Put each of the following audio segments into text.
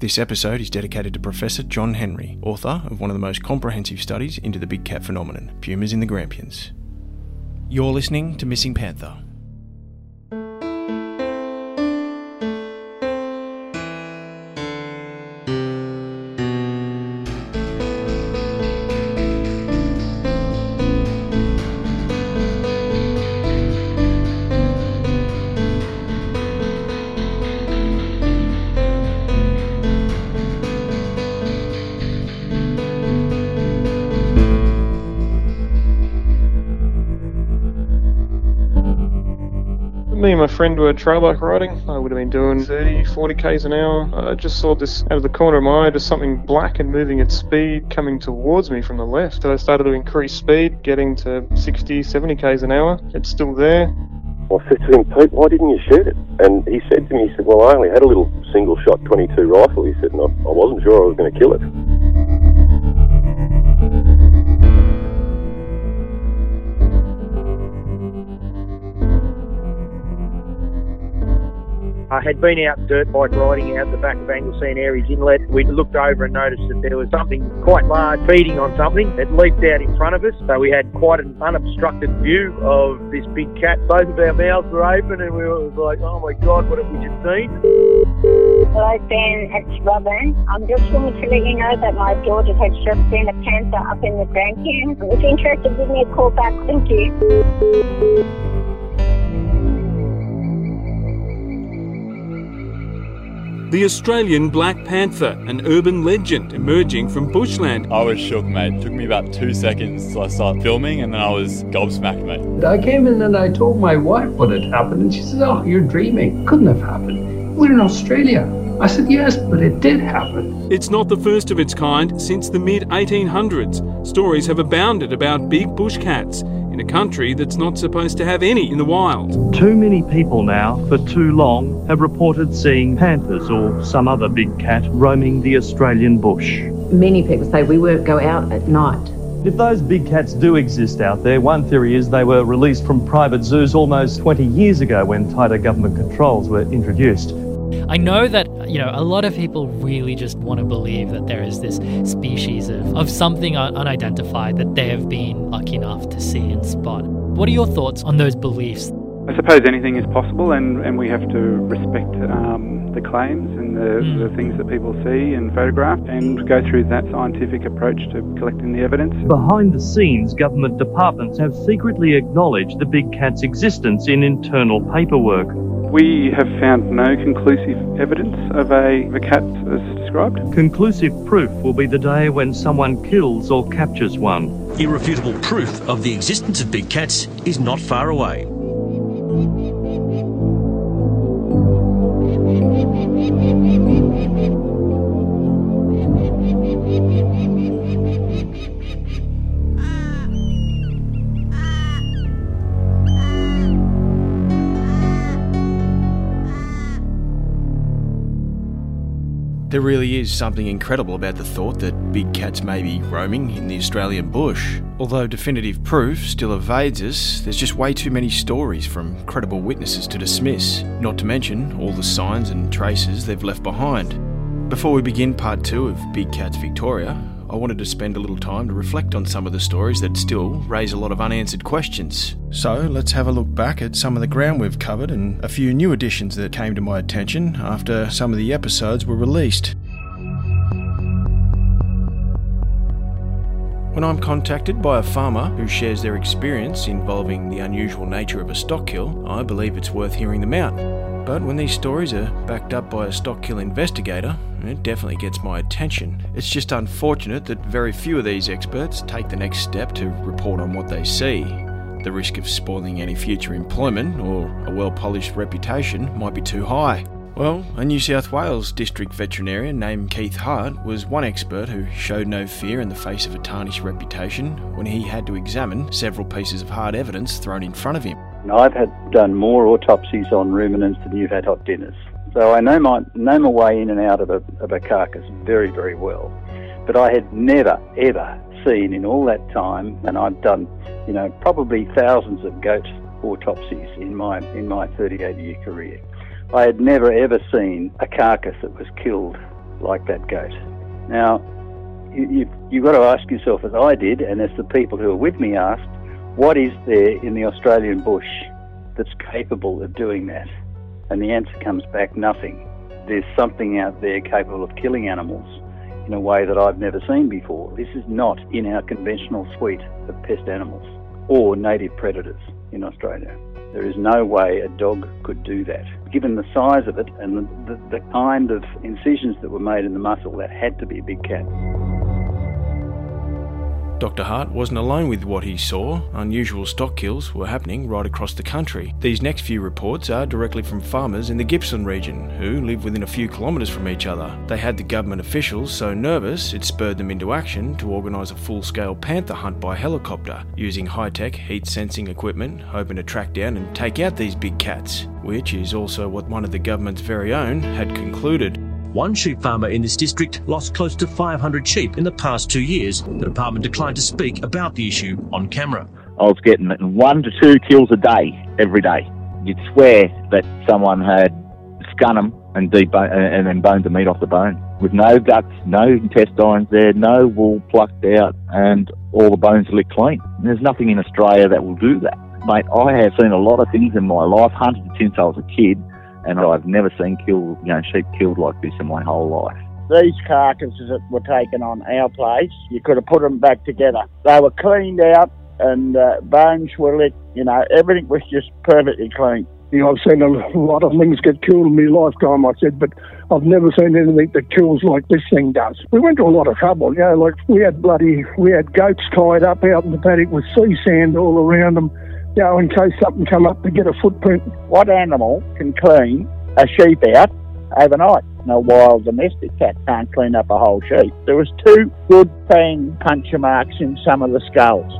This episode is dedicated to Professor John Henry, author of one of the most comprehensive studies into the big cat phenomenon, pumas in the Grampians. You're listening to Missing Panther. Friend were trail bike riding. I would have been doing 30, 40 k's an hour. I just saw this out of the corner of my eye, just something black and moving at speed coming towards me from the left. So I started to increase speed, getting to 60, 70 k's an hour. It's still there. I said to him, Pete, why didn't you shoot it? And he said to me, he said, well, I only had a little single shot 22 rifle. He said, and I, I wasn't sure I was going to kill it. I had been out dirt bike riding out the back of Anglesea and Aireys Inlet. We looked over and noticed that there was something quite large feeding on something. It leaped out in front of us, so we had quite an unobstructed view of this big cat. Both of our mouths were open, and we were like, "Oh my God, what have we just seen?" Hello, Ben. It's Robin. I'm just wanting to let you know that my daughter has just seen a panther up in the Grampians. If you're interested, give me a call back. Thank you. The Australian Black Panther, an urban legend emerging from bushland. I was shook, mate. It took me about two seconds till I started filming, and then I was gobsmacked, mate. I came in and I told my wife what had happened, and she said, Oh, you're dreaming. Couldn't have happened. We're in Australia. I said, Yes, but it did happen. It's not the first of its kind since the mid 1800s. Stories have abounded about big bush cats in a country that's not supposed to have any in the wild. Too many people now, for too long, have reported seeing panthers or some other big cat roaming the Australian bush. Many people say we won't go out at night. If those big cats do exist out there, one theory is they were released from private zoos almost 20 years ago when tighter government controls were introduced. I know that, you know, a lot of people really just want to believe that there is this species of, of something un- unidentified that they have been lucky enough to see and spot. What are your thoughts on those beliefs? I suppose anything is possible, and, and we have to respect um, the claims and the, Mm. the things that people see and photograph and go through that scientific approach to collecting the evidence. Behind the scenes, government departments have secretly acknowledged the big cat's existence in internal paperwork. We have found no conclusive evidence of a, of a cat as described. Conclusive proof will be the day when someone kills or captures one. Irrefutable proof of the existence of big cats is not far away. There really is something incredible about the thought that big cats may be roaming in the Australian bush. Although definitive proof still evades us, there's just way too many stories from credible witnesses to dismiss, not to mention all the signs and traces they've left behind. Before we begin part two of Big Cats Victoria, I wanted to spend a little time to reflect on some of the stories that still raise a lot of unanswered questions. So let's have a look back at some of the ground we've covered and a few new additions that came to my attention after some of the episodes were released. When I'm contacted by a farmer who shares their experience involving the unusual nature of a stock kill, I believe it's worth hearing them out. But when these stories are backed up by a stock kill investigator, it definitely gets my attention. It's just unfortunate that very few of these experts take the next step to report on what they see. The risk of spoiling any future employment or a well polished reputation might be too high. Well, a New South Wales district veterinarian named Keith Hart was one expert who showed no fear in the face of a tarnished reputation when he had to examine several pieces of hard evidence thrown in front of him. I've had done more autopsies on ruminants than you've had hot dinners. So I know my know my way in and out of a of a carcass very, very well. But I had never, ever seen in all that time and I've done, you know, probably thousands of goat autopsies in my in my thirty eight year career. I had never ever seen a carcass that was killed like that goat. Now, you, you've got to ask yourself, as I did, and as the people who are with me asked, what is there in the Australian bush that's capable of doing that? And the answer comes back nothing. There's something out there capable of killing animals in a way that I've never seen before. This is not in our conventional suite of pest animals or native predators in Australia. There is no way a dog could do that. Given the size of it and the, the, the kind of incisions that were made in the muscle, that had to be a big cat. Dr. Hart wasn't alone with what he saw. Unusual stock kills were happening right across the country. These next few reports are directly from farmers in the Gippsland region who live within a few kilometres from each other. They had the government officials so nervous it spurred them into action to organise a full scale panther hunt by helicopter, using high tech heat sensing equipment, hoping to track down and take out these big cats, which is also what one of the government's very own had concluded. One sheep farmer in this district lost close to 500 sheep in the past two years. The department declined to speak about the issue on camera. I was getting one to two kills a day every day. You'd swear that someone had scun them and, debone, and then boned the meat off the bone with no guts, no intestines there, no wool plucked out, and all the bones licked clean. There's nothing in Australia that will do that. Mate, I have seen a lot of things in my life, hunted since I was a kid, and I've never seen kill, you know, sheep killed like this in my whole life. These carcasses that were taken on our place, you could have put them back together. They were cleaned out and uh, bones were licked, you know, everything was just perfectly clean. You know, I've seen a lot of things get killed in my lifetime, I said, but I've never seen anything that kills like this thing does. We went to a lot of trouble, you know, like we had bloody, we had goats tied up out in the paddock with sea sand all around them you know, in case something come up to get a footprint. What animal can clean a sheep out overnight? No wild domestic cat can't clean up a whole sheep. There was two good fang puncture marks in some of the skulls.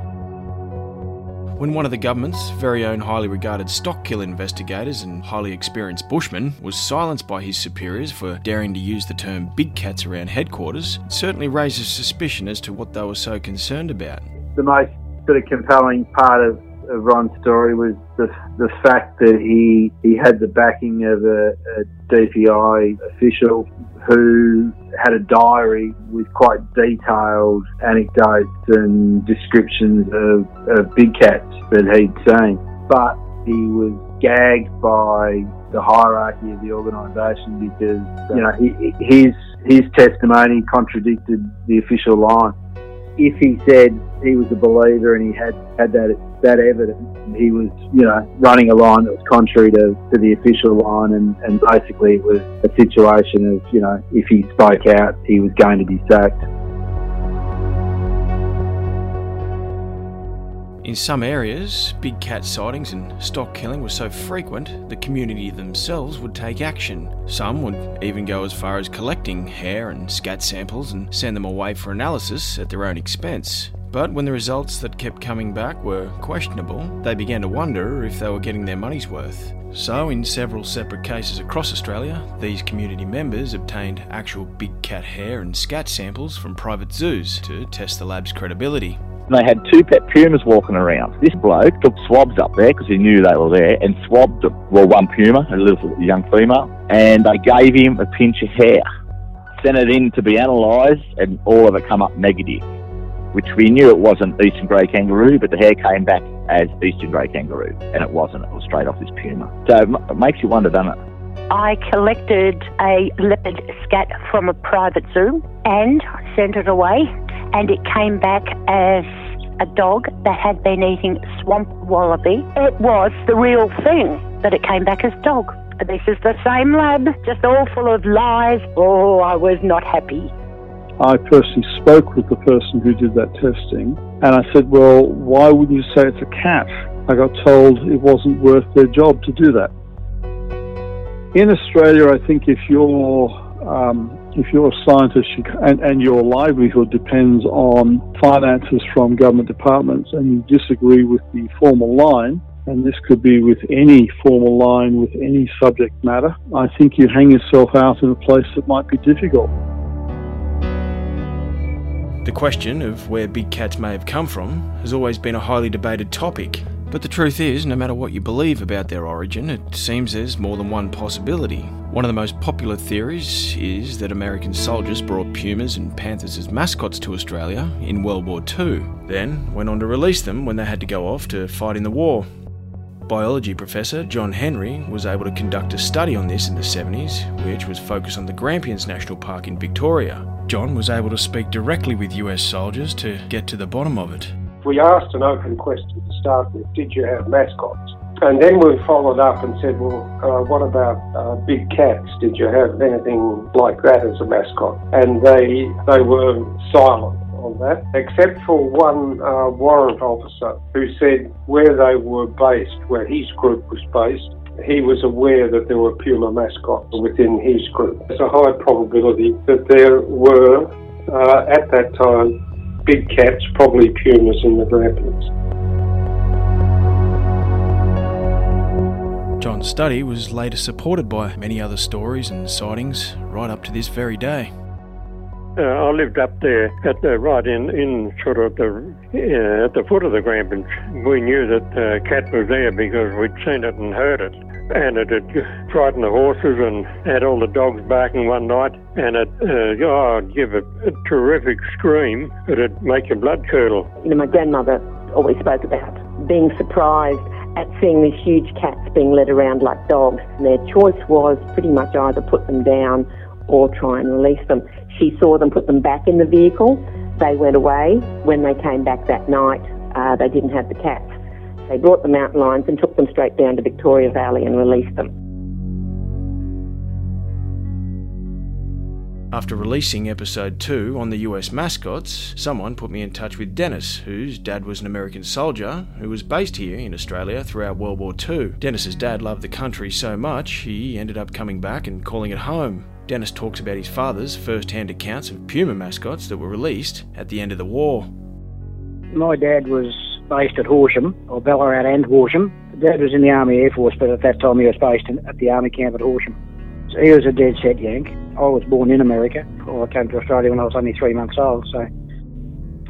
When one of the government's very own highly regarded stock kill investigators and highly experienced bushman was silenced by his superiors for daring to use the term big cats around headquarters, it certainly raises suspicion as to what they were so concerned about. The most sort of compelling part of of Ron's story was the the fact that he he had the backing of a, a DPI official who had a diary with quite detailed anecdotes and descriptions of, of big cats that he'd seen. But he was gagged by the hierarchy of the organisation because you know his his testimony contradicted the official line. If he said he was a believer and he had had that that evidence. He was, you know, running a line that was contrary to, to the official line, and, and basically it was a situation of, you know, if he spoke out, he was going to be sacked. In some areas, big cat sightings and stock killing were so frequent, the community themselves would take action. Some would even go as far as collecting hair and scat samples and send them away for analysis at their own expense. But when the results that kept coming back were questionable, they began to wonder if they were getting their money's worth. So, in several separate cases across Australia, these community members obtained actual big cat hair and scat samples from private zoos to test the lab's credibility. They had two pet pumas walking around. This bloke took swabs up there because he knew they were there and swabbed them. Well, one puma, a little young female, and they gave him a pinch of hair. Sent it in to be analysed, and all of it come up negative which we knew it wasn't eastern grey kangaroo, but the hair came back as eastern grey kangaroo, and it wasn't. It was straight off this puma. So it makes you wonder, doesn't it? I collected a leopard scat from a private zoo and sent it away, and it came back as a dog that had been eating swamp wallaby. It was the real thing, but it came back as dog. This is the same lab, just all full of lies. Oh, I was not happy. I personally spoke with the person who did that testing, and I said, Well, why wouldn't you say it's a cat? I got told it wasn't worth their job to do that. In Australia, I think if you're um, if you're a scientist and, and your livelihood depends on finances from government departments and you disagree with the formal line, and this could be with any formal line with any subject matter, I think you hang yourself out in a place that might be difficult. The question of where big cats may have come from has always been a highly debated topic. But the truth is, no matter what you believe about their origin, it seems there's more than one possibility. One of the most popular theories is that American soldiers brought pumas and panthers as mascots to Australia in World War II, then went on to release them when they had to go off to fight in the war. Biology professor John Henry was able to conduct a study on this in the 70s, which was focused on the Grampians National Park in Victoria. John was able to speak directly with US soldiers to get to the bottom of it. We asked an open question to start with Did you have mascots? And then we followed up and said, Well, uh, what about uh, big cats? Did you have anything like that as a mascot? And they, they were silent on that, except for one uh, warrant officer who said where they were based, where his group was based, he was aware that there were puma mascots within his group. There's a high probability that there were, uh, at that time, big cats, probably pumas in the Grampians. John's study was later supported by many other stories and sightings right up to this very day. Uh, I lived up there at the right in, in sort of the uh, at the foot of the Grampians. We knew that the uh, cat was there because we'd seen it and heard it, and it had frightened the horses and had all the dogs barking one night, and it uh, oh, it'd give a, a terrific scream. That it'd make your blood curdle. You know, my grandmother always spoke about being surprised at seeing these huge cats being led around like dogs. And their choice was pretty much either put them down or try and release them. She saw them put them back in the vehicle. They went away. When they came back that night, uh, they didn't have the cats. They brought the mountain lions and took them straight down to Victoria Valley and released them. After releasing episode 2 on the US mascots, someone put me in touch with Dennis, whose dad was an American soldier who was based here in Australia throughout World War II. Dennis's dad loved the country so much he ended up coming back and calling it home. Dennis talks about his father's first hand accounts of Puma mascots that were released at the end of the war. My dad was based at Horsham, or Ballarat and Horsham. Dad was in the Army Air Force, but at that time he was based in, at the Army camp at Horsham. So he was a dead set Yank. I was born in America. Well, I came to Australia when I was only three months old, so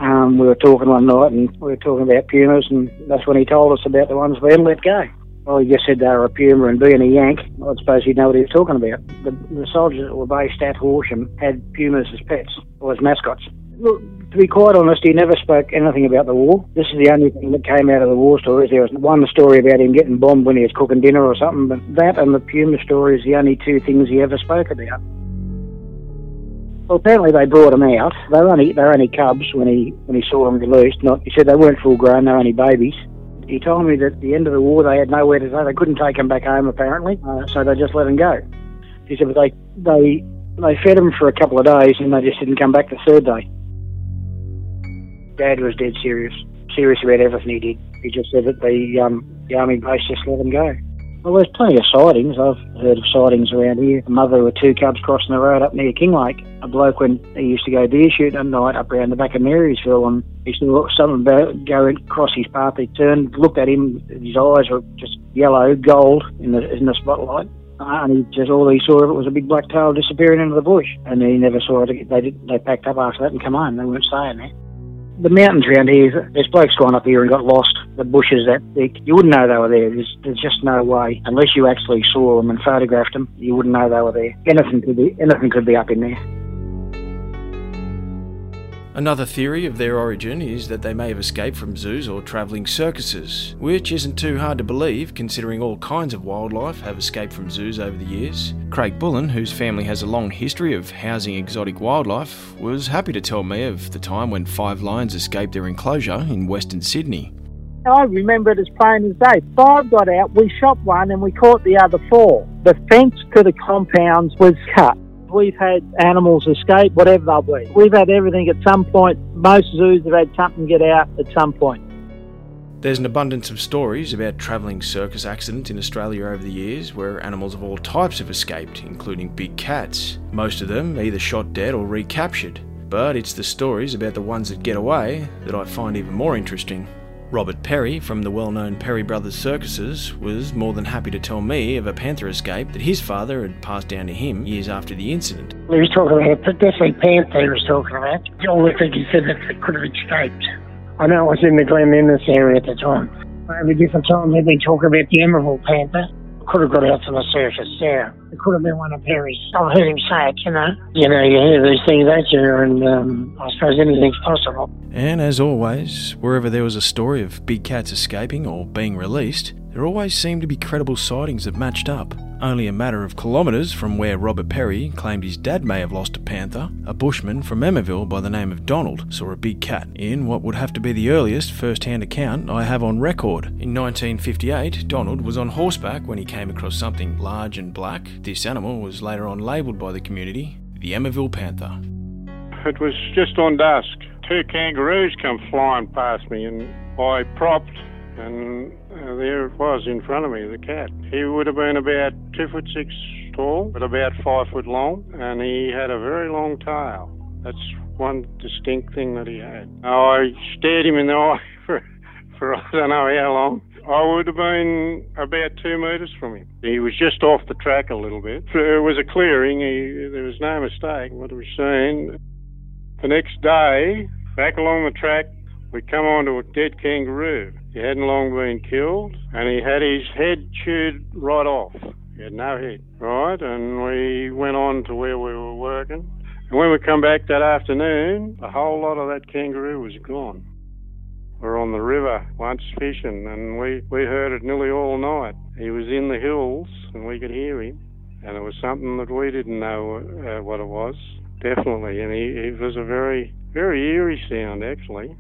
um, we were talking one night and we were talking about pumas, and that's when he told us about the ones we hadn't let go. Well, he just said they were a puma and being a Yank, I suppose he'd know what he was talking about. The, the soldiers that were based at Horsham had pumas as pets or as mascots. Look, to be quite honest, he never spoke anything about the war. This is the only thing that came out of the war stories. There was one story about him getting bombed when he was cooking dinner or something, but that and the puma story is the only two things he ever spoke about. Well, apparently they brought him out. They were only they were only cubs when he when he saw them released. Not he said they weren't full grown. They were only babies he told me that at the end of the war they had nowhere to go. They couldn't take him back home apparently, uh, so they just let him go. He said, but they they they fed him for a couple of days and they just didn't come back the third day. Dad was dead serious, serious about everything he did. He just said that the um, the army base just let him go. Well, there's plenty of sightings. I've heard of sightings around here. A mother with two cubs crossing the road up near Kinglake. A bloke when he used to go deer shooting at night up around the back of Marysville and he saw something about go across his path. He turned, looked at him. His eyes were just yellow, gold in the in the spotlight. Uh, and he just all he saw of it was a big black tail disappearing into the bush. And he never saw it. They did, they packed up after that and come home. They weren't staying there the mountains around here, there's blokes gone up here and got lost. The bushes that thick, you wouldn't know they were there. There's, there's just no way unless you actually saw them and photographed them. You wouldn't know they were there. Anything could be anything could be up in there. Another theory of their origin is that they may have escaped from zoos or travelling circuses, which isn't too hard to believe considering all kinds of wildlife have escaped from zoos over the years. Craig Bullen, whose family has a long history of housing exotic wildlife, was happy to tell me of the time when five lions escaped their enclosure in Western Sydney. I remember it as plain as day. Five got out, we shot one, and we caught the other four. The fence to the compounds was cut. We've had animals escape, whatever they'll be. We've had everything at some point. Most zoos have had something get out at some point. There's an abundance of stories about travelling circus accidents in Australia over the years where animals of all types have escaped, including big cats. Most of them either shot dead or recaptured. But it's the stories about the ones that get away that I find even more interesting. Robert Perry from the well known Perry Brothers Circuses was more than happy to tell me of a panther escape that his father had passed down to him years after the incident. He was talking about, definitely panther he was talking about. The only thing he said that they could have escaped. I know it was in the Glen Innes area at the time. Maybe different time they've been talking about the Emmaville Panther. Could have got out from the surface, yeah. It could have been one of Perry's. I've heard him say it, you know. You know, you hear these things, don't you? And um, I suppose anything's possible. And as always, wherever there was a story of big cats escaping or being released, there always seemed to be credible sightings that matched up. Only a matter of kilometres from where Robert Perry claimed his dad may have lost a panther, a bushman from Emmaville by the name of Donald saw a big cat in what would have to be the earliest first hand account I have on record. In 1958, Donald was on horseback when he came across something large and black. This animal was later on labelled by the community the Emmaville Panther. It was just on dusk. Two kangaroos come flying past me, and I propped, and uh, there it was in front of me, the cat. He would have been about two foot six tall, but about five foot long, and he had a very long tail. That's one distinct thing that he had. I stared him in the eye for, for I don't know how long. I would have been about two metres from him. He was just off the track a little bit. It was a clearing. He, there was no mistake what was saying. The next day, back along the track, we come onto a dead kangaroo. He hadn't long been killed, and he had his head chewed right off. He had no head, right? And we went on to where we were working. And when we come back that afternoon, a whole lot of that kangaroo was gone. We were on the river once fishing, and we, we heard it nearly all night. He was in the hills, and we could hear him. And it was something that we didn't know uh, what it was, definitely. And he, it was a very, very eerie sound, actually.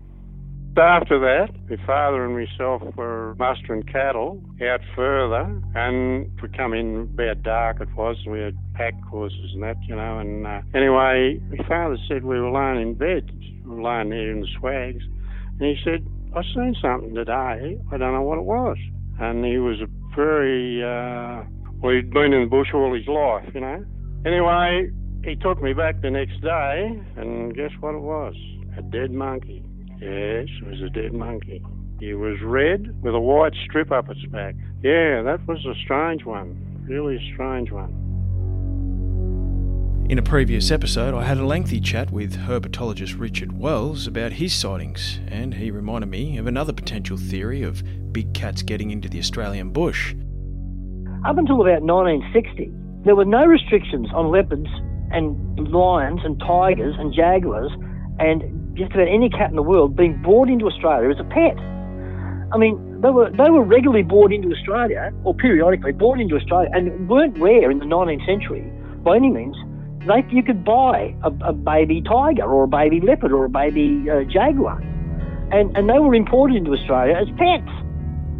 After that, my father and myself were mustering cattle out further, and we come in about dark it was, and we had pack horses and that, you know. And uh, anyway, my father said we were lying in bed, we were lying there in the swags, and he said, "I seen something today. I don't know what it was." And he was a very, uh, well, he'd been in the bush all his life, you know. Anyway, he took me back the next day, and guess what it was? A dead monkey. Yes, it was a dead monkey. It was red with a white strip up its back. Yeah, that was a strange one. Really a strange one. In a previous episode, I had a lengthy chat with herpetologist Richard Wells about his sightings, and he reminded me of another potential theory of big cats getting into the Australian bush. Up until about 1960, there were no restrictions on leopards and lions and tigers and jaguars and just about any cat in the world being brought into Australia as a pet. I mean, they were they were regularly brought into Australia, or periodically brought into Australia, and weren't rare in the 19th century by any means. You could buy a, a baby tiger or a baby leopard or a baby uh, jaguar, and and they were imported into Australia as pets.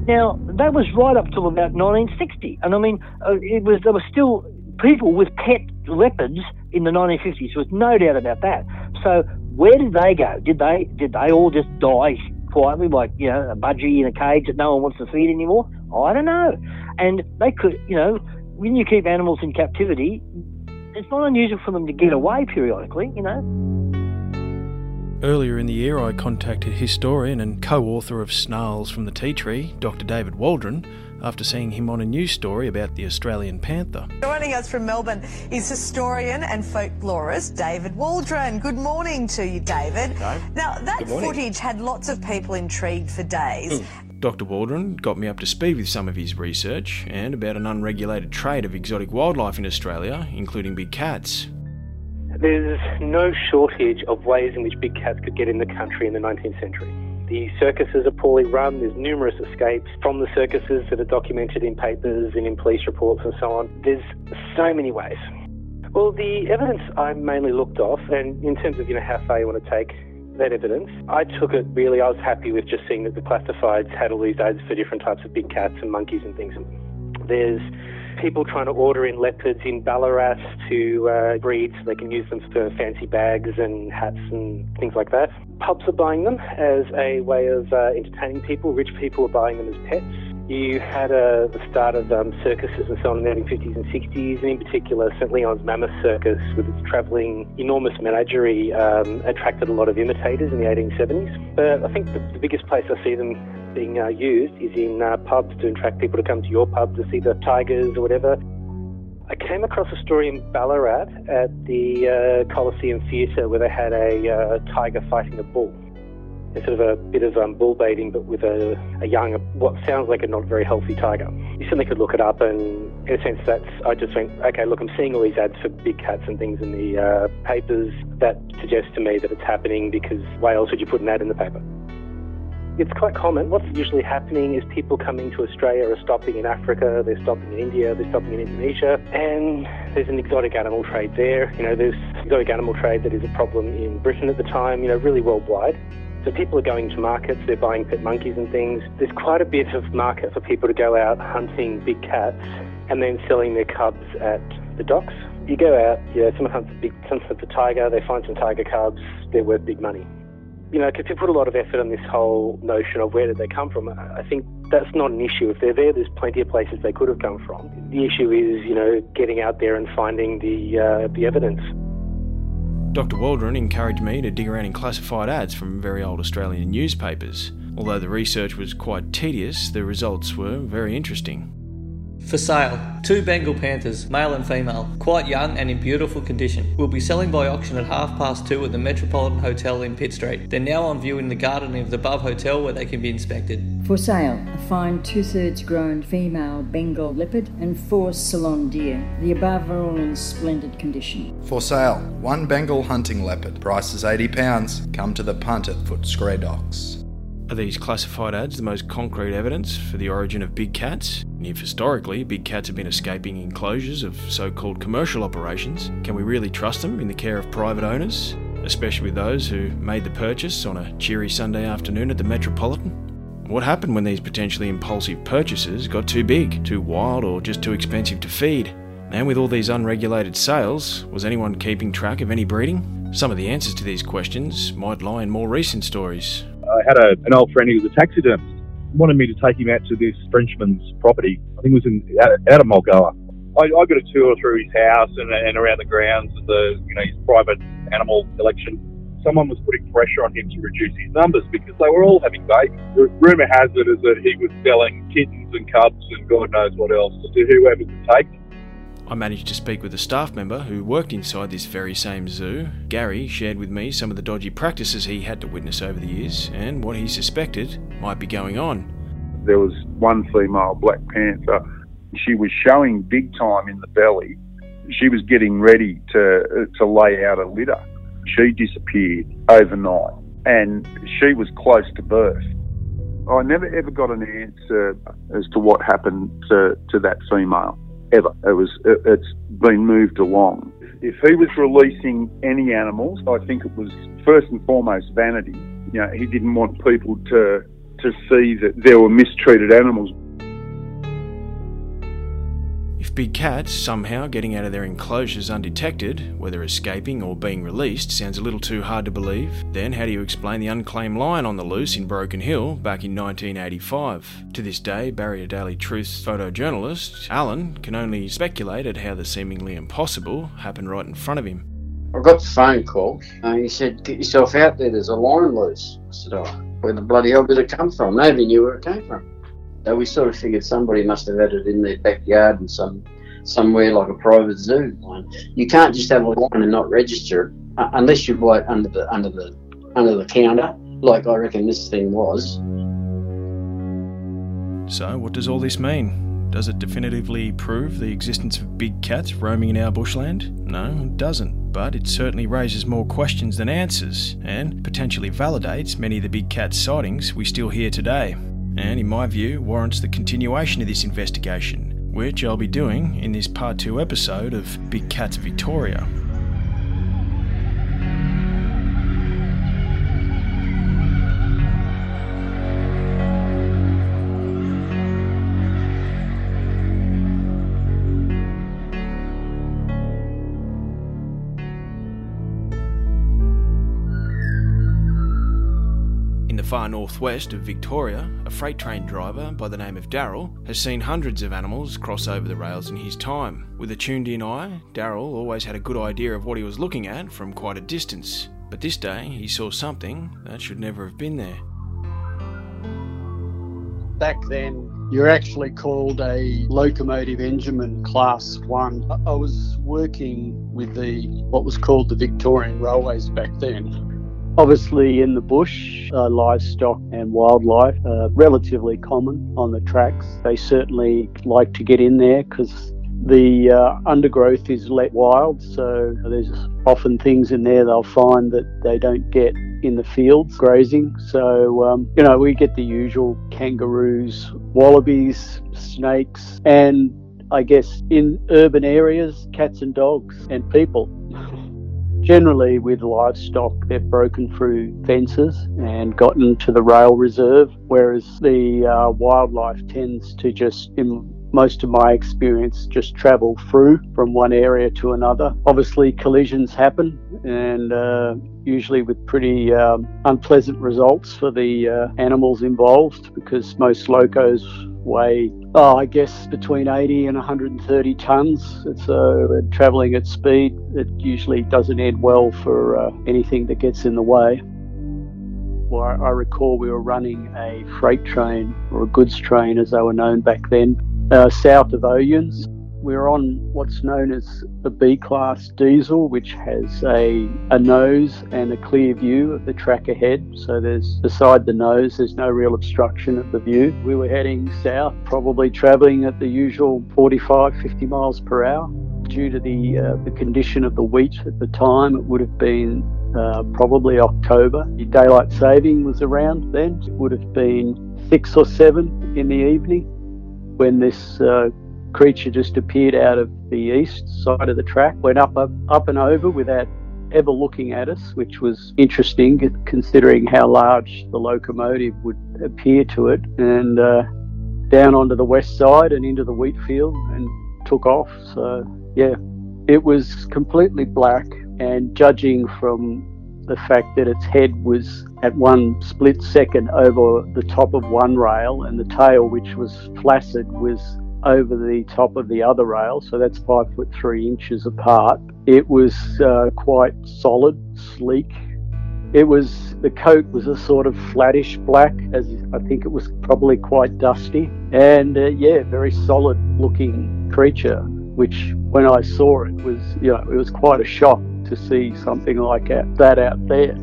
Now that was right up till about 1960, and I mean, uh, it was there were still people with pet leopards in the 1950s. There was no doubt about that. So where did they go? Did they did they all just die quietly, like you know, a budgie in a cage that no one wants to feed anymore? I don't know. And they could, you know, when you keep animals in captivity, it's not unusual for them to get away periodically, you know. Earlier in the year, I contacted historian and co author of Snarls from the Tea Tree, Dr. David Waldron, after seeing him on a news story about the Australian panther. Joining us from Melbourne is historian and folklorist David Waldron. Good morning to you, David. Now, that footage had lots of people intrigued for days. Dr. Waldron got me up to speed with some of his research and about an unregulated trade of exotic wildlife in Australia, including big cats. There's no shortage of ways in which big cats could get in the country in the 19th century. The circuses are poorly run. There's numerous escapes from the circuses that are documented in papers and in police reports and so on. There's so many ways. Well, the evidence I mainly looked off, and in terms of you know how far you want to take that evidence, I took it really. I was happy with just seeing that the classifieds had all these ads for different types of big cats and monkeys and things. There's people trying to order in leopards in Ballarat to uh, breed so they can use them for fancy bags and hats and things like that. Pubs are buying them as a way of uh, entertaining people. Rich people are buying them as pets. You had uh, the start of um, circuses and so on in the 1950s and 60s, and in particular, St Leon's Mammoth Circus, with its travelling enormous menagerie, um, attracted a lot of imitators in the 1870s. But I think the, the biggest place I see them being uh, used is in uh, pubs to attract people to come to your pub to see the tigers or whatever. I came across a story in Ballarat at the uh, Coliseum Theatre where they had a uh, tiger fighting a bull. It's sort of a bit of um, bull baiting, but with a, a young, what sounds like a not very healthy tiger. You certainly could look it up, and in a sense, that's. I just think, okay, look, I'm seeing all these ads for big cats and things in the uh, papers. That suggests to me that it's happening because why else would you put an ad in the paper? It's quite common. What's usually happening is people coming to Australia are stopping in Africa, they're stopping in India, they're stopping in Indonesia, and there's an exotic animal trade there. You know, there's exotic animal trade that is a problem in Britain at the time, you know, really worldwide. So people are going to markets, they're buying pet monkeys and things. There's quite a bit of market for people to go out hunting big cats and then selling their cubs at the docks. You go out, yeah, someone hunts a big, someone hunts a tiger, they find some tiger cubs, they're worth big money you know, because people put a lot of effort on this whole notion of where did they come from. I think that's not an issue. If they're there, there's plenty of places they could have come from. The issue is, you know, getting out there and finding the uh, the evidence. Dr. Waldron encouraged me to dig around in classified ads from very old Australian newspapers. Although the research was quite tedious, the results were very interesting. For sale, two Bengal Panthers, male and female, quite young and in beautiful condition. Will be selling by auction at half past two at the Metropolitan Hotel in Pitt Street. They're now on view in the garden of the above hotel where they can be inspected. For sale, a fine two thirds grown female Bengal leopard and four Ceylon deer. The above are all in splendid condition. For sale, one Bengal hunting leopard. Price is £80. Come to the punt at Footscray Docks. Are these classified ads the most concrete evidence for the origin of big cats? And if historically big cats have been escaping enclosures of so called commercial operations, can we really trust them in the care of private owners? Especially those who made the purchase on a cheery Sunday afternoon at the Metropolitan? What happened when these potentially impulsive purchases got too big, too wild, or just too expensive to feed? And with all these unregulated sales, was anyone keeping track of any breeding? Some of the answers to these questions might lie in more recent stories, I had a, an old friend who was a taxidermist. Wanted me to take him out to this Frenchman's property. I think it was in out, out of Mulgoa. I, I got a tour through his house and, and around the grounds of the you know his private animal collection. Someone was putting pressure on him to reduce his numbers because they were all having babies. The rumor has it is that he was selling kittens and cubs and God knows what else to whoever would take. I managed to speak with a staff member who worked inside this very same zoo. Gary shared with me some of the dodgy practices he had to witness over the years and what he suspected might be going on. There was one female black panther. She was showing big time in the belly. She was getting ready to to lay out a litter. She disappeared overnight, and she was close to birth. I never ever got an answer as to what happened to, to that female ever. It was it, it's been moved along. If he was releasing any animals, I think it was first and foremost vanity. You know, he didn't want people to to see that there were mistreated animals. If big cats somehow getting out of their enclosures undetected, whether escaping or being released, sounds a little too hard to believe, then how do you explain the unclaimed lion on the loose in Broken Hill back in 1985? To this day, Barrier Daily Truth's photojournalist, Alan, can only speculate at how the seemingly impossible happened right in front of him. I got the phone call. and he said, Get yourself out there, there's a lion loose. I said, Oh, where the bloody hell did it come from? Nobody knew where it came from. So we sort of figured somebody must have had it in their backyard and some somewhere like a private zoo. You can't just have a lion and not register it uh, unless you buy it under the under the under the counter, like I reckon this thing was. So, what does all this mean? Does it definitively prove the existence of big cats roaming in our bushland? No, it doesn't. But it certainly raises more questions than answers, and potentially validates many of the big cat sightings we still hear today and in my view warrants the continuation of this investigation, which I'll be doing in this part 2 episode of Big Cats Victoria. Far northwest of Victoria, a freight train driver by the name of Daryl has seen hundreds of animals cross over the rails in his time. With a tuned in eye, Daryl always had a good idea of what he was looking at from quite a distance. But this day he saw something that should never have been there. Back then, you're actually called a locomotive engineman class one. I was working with the what was called the Victorian Railways back then, Obviously, in the bush, uh, livestock and wildlife are relatively common on the tracks. They certainly like to get in there because the uh, undergrowth is let wild, so there's often things in there they'll find that they don't get in the fields grazing. So, um, you know, we get the usual kangaroos, wallabies, snakes, and I guess in urban areas, cats and dogs and people. Generally, with livestock, they've broken through fences and gotten to the rail reserve, whereas the uh, wildlife tends to just, in most of my experience, just travel through from one area to another. Obviously, collisions happen, and uh, usually with pretty um, unpleasant results for the uh, animals involved because most locos weigh, oh, I guess, between 80 and 130 tons. So, uh, travelling at speed, it usually doesn't end well for uh, anything that gets in the way. Well, I recall we were running a freight train or a goods train, as they were known back then, uh, south of Oyens we're on what's known as a B class diesel, which has a, a nose and a clear view of the track ahead. So there's beside the nose, there's no real obstruction of the view. We were heading south, probably travelling at the usual 45, 50 miles per hour. Due to the uh, the condition of the wheat at the time, it would have been uh, probably October. The daylight saving was around then. It would have been six or seven in the evening when this uh, creature just appeared out of the east side of the track, went up, up, up and over without ever looking at us, which was interesting considering how large the locomotive would appear to it, and uh, down onto the west side and into the wheat field and took off. So, yeah, it was completely black, and judging from the fact that its head was at one split second over the top of one rail and the tail, which was flaccid, was over the top of the other rail, so that's five foot three inches apart. It was uh, quite solid, sleek. It was the coat was a sort of flattish black, as I think it was probably quite dusty, and uh, yeah, very solid looking creature. Which, when I saw it, was you know it was quite a shock to see something like that out there.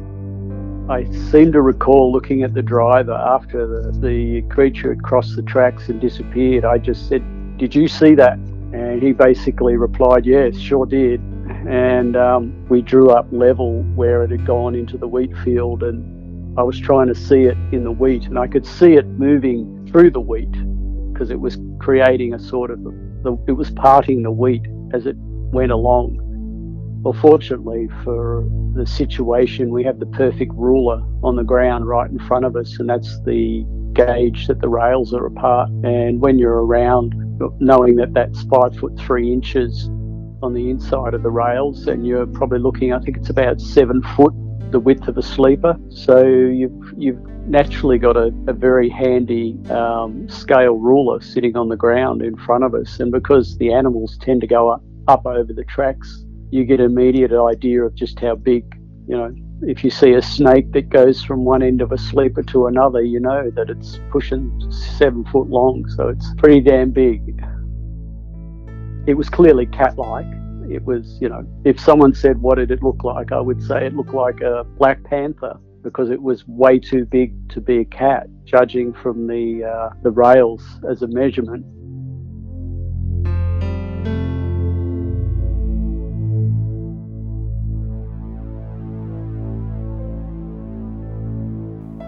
I seem to recall looking at the driver after the, the creature had crossed the tracks and disappeared. I just said, Did you see that? And he basically replied, Yes, sure did. And um, we drew up level where it had gone into the wheat field, and I was trying to see it in the wheat, and I could see it moving through the wheat because it was creating a sort of, the, it was parting the wheat as it went along. Well, fortunately for the situation, we have the perfect ruler on the ground right in front of us, and that's the gauge that the rails are apart. And when you're around, knowing that that's five foot three inches on the inside of the rails, and you're probably looking, I think it's about seven foot the width of a sleeper. So you've you've naturally got a, a very handy um, scale ruler sitting on the ground in front of us, and because the animals tend to go up, up over the tracks you get an immediate idea of just how big, you know, if you see a snake that goes from one end of a sleeper to another, you know that it's pushing seven foot long, so it's pretty damn big. It was clearly cat like. It was, you know, if someone said what did it look like, I would say it looked like a black panther because it was way too big to be a cat, judging from the uh, the rails as a measurement.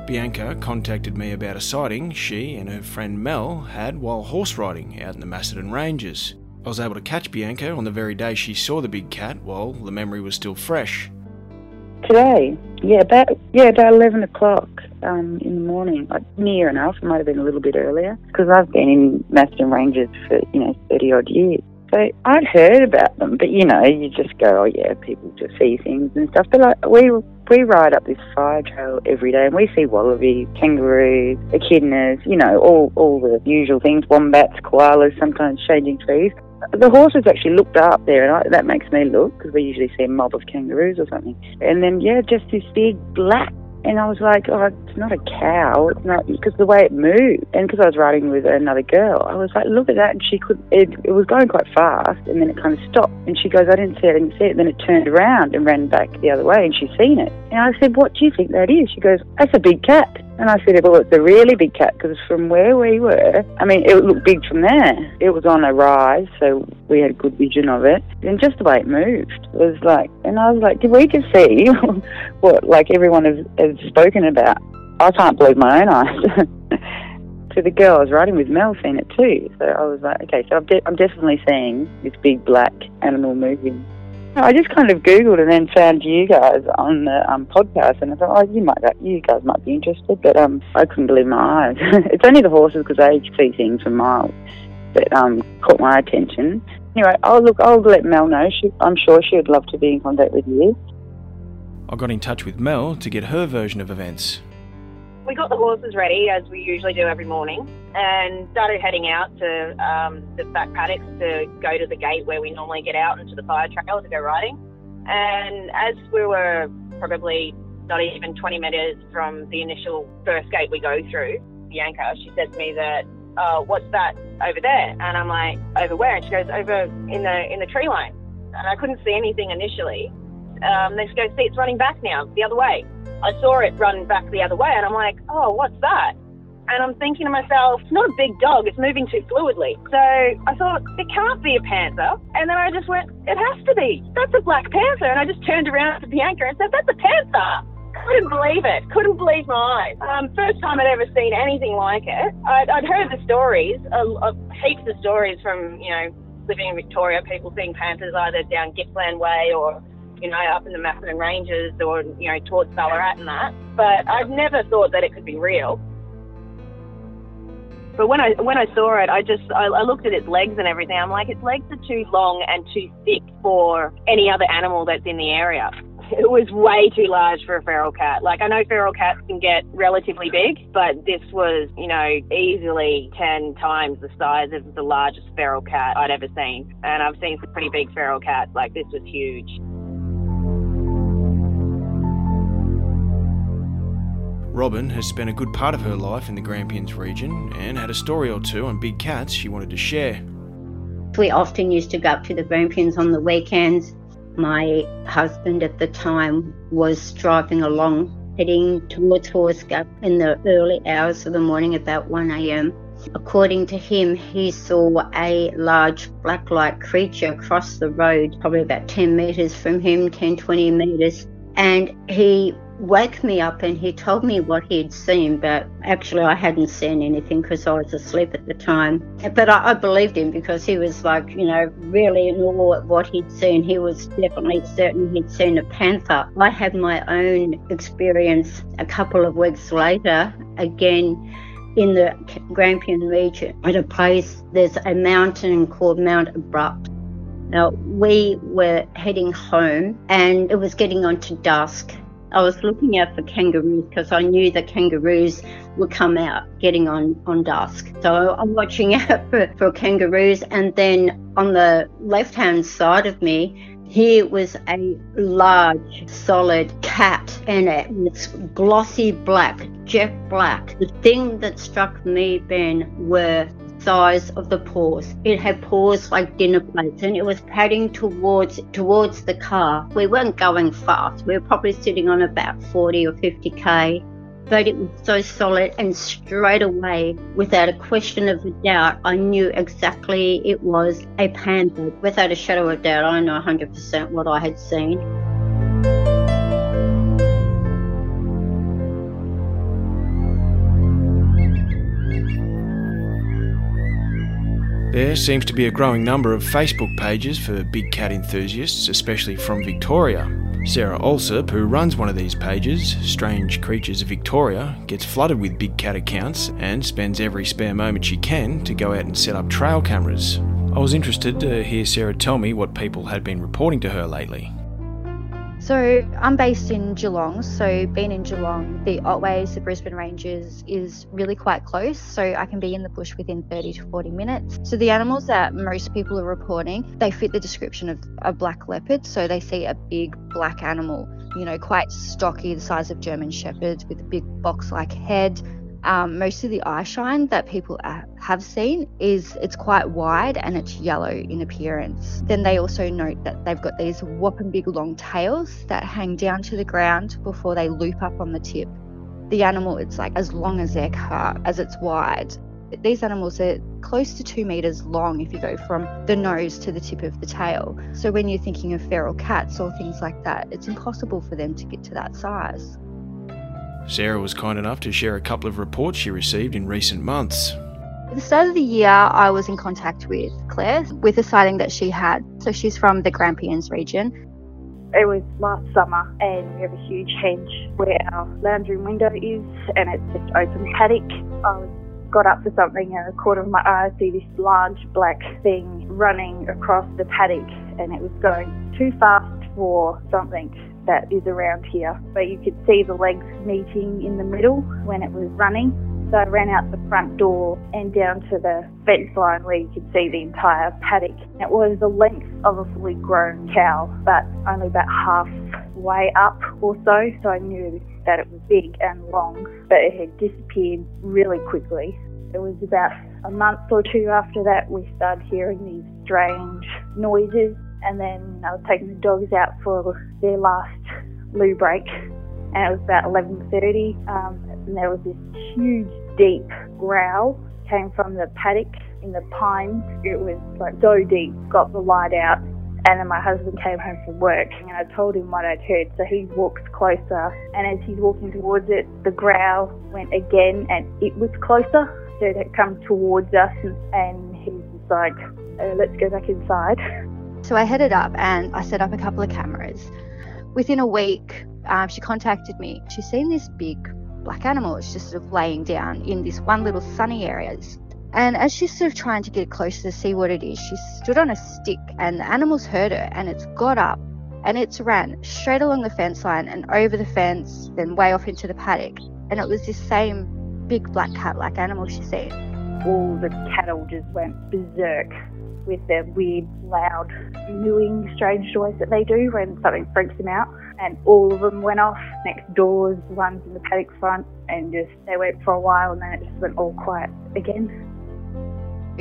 Bianca contacted me about a sighting she and her friend Mel had while horse riding out in the Macedon Ranges. I was able to catch Bianca on the very day she saw the big cat while the memory was still fresh. Today, yeah, about yeah about eleven o'clock um, in the morning, like near enough. It might have been a little bit earlier because I've been in Macedon Ranges for you know thirty odd years. So I'd heard about them, but you know, you just go, oh yeah, people just see things and stuff. But like we we ride up this fire trail every day, and we see wallabies, kangaroos, echidnas, you know, all all the usual things, wombats, koalas, sometimes changing trees. The horses actually looked up there, and I, that makes me look because we usually see a mob of kangaroos or something. And then yeah, just this big black And I was like, oh, it's not a cow. It's not because the way it moved, and because I was riding with another girl, I was like, look at that. And she could, it, it was going quite fast, and then it kind of stopped. And she goes, I didn't see it, I didn't see it. Then it turned around and ran back the other way, and she's seen it. And I said, what do you think that is? She goes, that's a big cat. And I said, well, it's a really big cat because from where we were, I mean, it looked big from there. It was on a rise, so we had good vision of it. And just the way it moved was like, and I was like, did we just see what like everyone has, spoken about? I can't believe my own eyes. to the girl I was riding with, Mel, seen it too. So I was like, okay, so I'm, de- I'm definitely seeing this big black animal moving. I just kind of googled and then found you guys on the um, podcast, and I thought, oh, you might, you guys might be interested, but um, I couldn't believe my eyes. it's only the horses because they see things from miles that um, caught my attention. Anyway, I'll look. I'll let Mel know. She, I'm sure she would love to be in contact with you. I got in touch with Mel to get her version of events we got the horses ready as we usually do every morning and started heading out to um, the back paddocks to go to the gate where we normally get out into the fire trail to go riding. And as we were probably not even 20 metres from the initial first gate we go through, Bianca, she said to me that, uh, what's that over there? And I'm like, over where? And she goes, over in the in the tree line. And I couldn't see anything initially. Um, then she goes, see, it's running back now, the other way. I saw it run back the other way, and I'm like, oh, what's that? And I'm thinking to myself, it's not a big dog, it's moving too fluidly. So I thought, it can't be a panther. And then I just went, it has to be. That's a black panther. And I just turned around to Bianca and said, that's a panther. Couldn't believe it. Couldn't believe my eyes. Um, first time I'd ever seen anything like it. I'd, I'd heard the stories, uh, heaps of stories from, you know, living in Victoria, people seeing panthers either down Gippsland Way or you know, up in the Macedon Ranges or, you know, towards Ballarat and that. But I've never thought that it could be real. But when I when I saw it, I just I, I looked at its legs and everything. I'm like, its legs are too long and too thick for any other animal that's in the area. It was way too large for a feral cat. Like I know feral cats can get relatively big, but this was, you know, easily ten times the size of the largest feral cat I'd ever seen. And I've seen some pretty big feral cats. Like this was huge. Robin has spent a good part of her life in the Grampians region and had a story or two on big cats she wanted to share. We often used to go up to the Grampians on the weekends. My husband at the time was driving along, heading towards Halls Gap in the early hours of the morning, about 1am. According to him, he saw a large black like creature cross the road, probably about 10 metres from him, 10 20 metres. And he woke me up and he told me what he'd seen, but actually I hadn't seen anything because I was asleep at the time. But I, I, believed him because he was like, you know, really in awe at what he'd seen. He was definitely certain he'd seen a panther. I had my own experience a couple of weeks later, again in the Grampian region, at a place, there's a mountain called Mount Abrupt. Now, we were heading home and it was getting on to dusk I was looking out for kangaroos because I knew the kangaroos would come out getting on, on dusk. So I'm watching out for, for kangaroos. And then on the left hand side of me, here was a large, solid cat, and it's glossy black, jet black. The thing that struck me, Ben, were size of the paws. It had paws like dinner plates and it was padding towards towards the car. We weren't going fast. We were probably sitting on about 40 or 50k. But it was so solid and straight away, without a question of a doubt, I knew exactly it was a panther. Without a shadow of doubt, I know 100% what I had seen. There seems to be a growing number of Facebook pages for big cat enthusiasts, especially from Victoria. Sarah Alsop, who runs one of these pages, Strange Creatures of Victoria, gets flooded with big cat accounts and spends every spare moment she can to go out and set up trail cameras. I was interested to hear Sarah tell me what people had been reporting to her lately. So I'm based in Geelong, so being in Geelong, the Otways, the Brisbane Ranges is really quite close, so I can be in the bush within 30 to 40 minutes. So the animals that most people are reporting, they fit the description of a black leopard, so they see a big black animal, you know, quite stocky, the size of German shepherds with a big box-like head, um, most of the eye shine that people have seen is it's quite wide and it's yellow in appearance. Then they also note that they've got these whopping big long tails that hang down to the ground before they loop up on the tip. The animal, it's like as long as their car, as it's wide. These animals are close to two meters long if you go from the nose to the tip of the tail. So when you're thinking of feral cats or things like that, it's impossible for them to get to that size. Sarah was kind enough to share a couple of reports she received in recent months. At the start of the year, I was in contact with Claire with a sighting that she had. So she's from the Grampians region. It was last summer, and we have a huge hedge where our lounge room window is, and it's just open paddock. I got up for something, and a corner of my eye, I see this large black thing running across the paddock, and it was going too fast for something that is around here. But you could see the legs meeting in the middle when it was running. So I ran out the front door and down to the fence line where you could see the entire paddock. It was the length of a fully grown cow, but only about halfway up or so. So I knew that it was big and long, but it had disappeared really quickly. It was about a month or two after that we started hearing these strange noises and then I was taking the dogs out for their last loo break, and it was about 11:30, um, and there was this huge, deep growl came from the paddock in the pines. It was like so deep. Got the light out, and then my husband came home from work, and I told him what I'd heard. So he walks closer, and as he's walking towards it, the growl went again, and it was closer. So it had come towards us, and he was like, uh, "Let's go back inside." So I headed up and I set up a couple of cameras. Within a week, um, she contacted me. She's seen this big black animal. It's just sort of laying down in this one little sunny area. And as she's sort of trying to get closer to see what it is, she stood on a stick and the animal's heard her and it's got up and it's ran straight along the fence line and over the fence, then way off into the paddock. And it was this same big black cat like animal she's seen. All the cattle just went berserk with their weird, loud, mooing, strange noise that they do when something freaks them out. And all of them went off next doors, ones in the paddock front, and just they went for a while and then it just went all quiet again.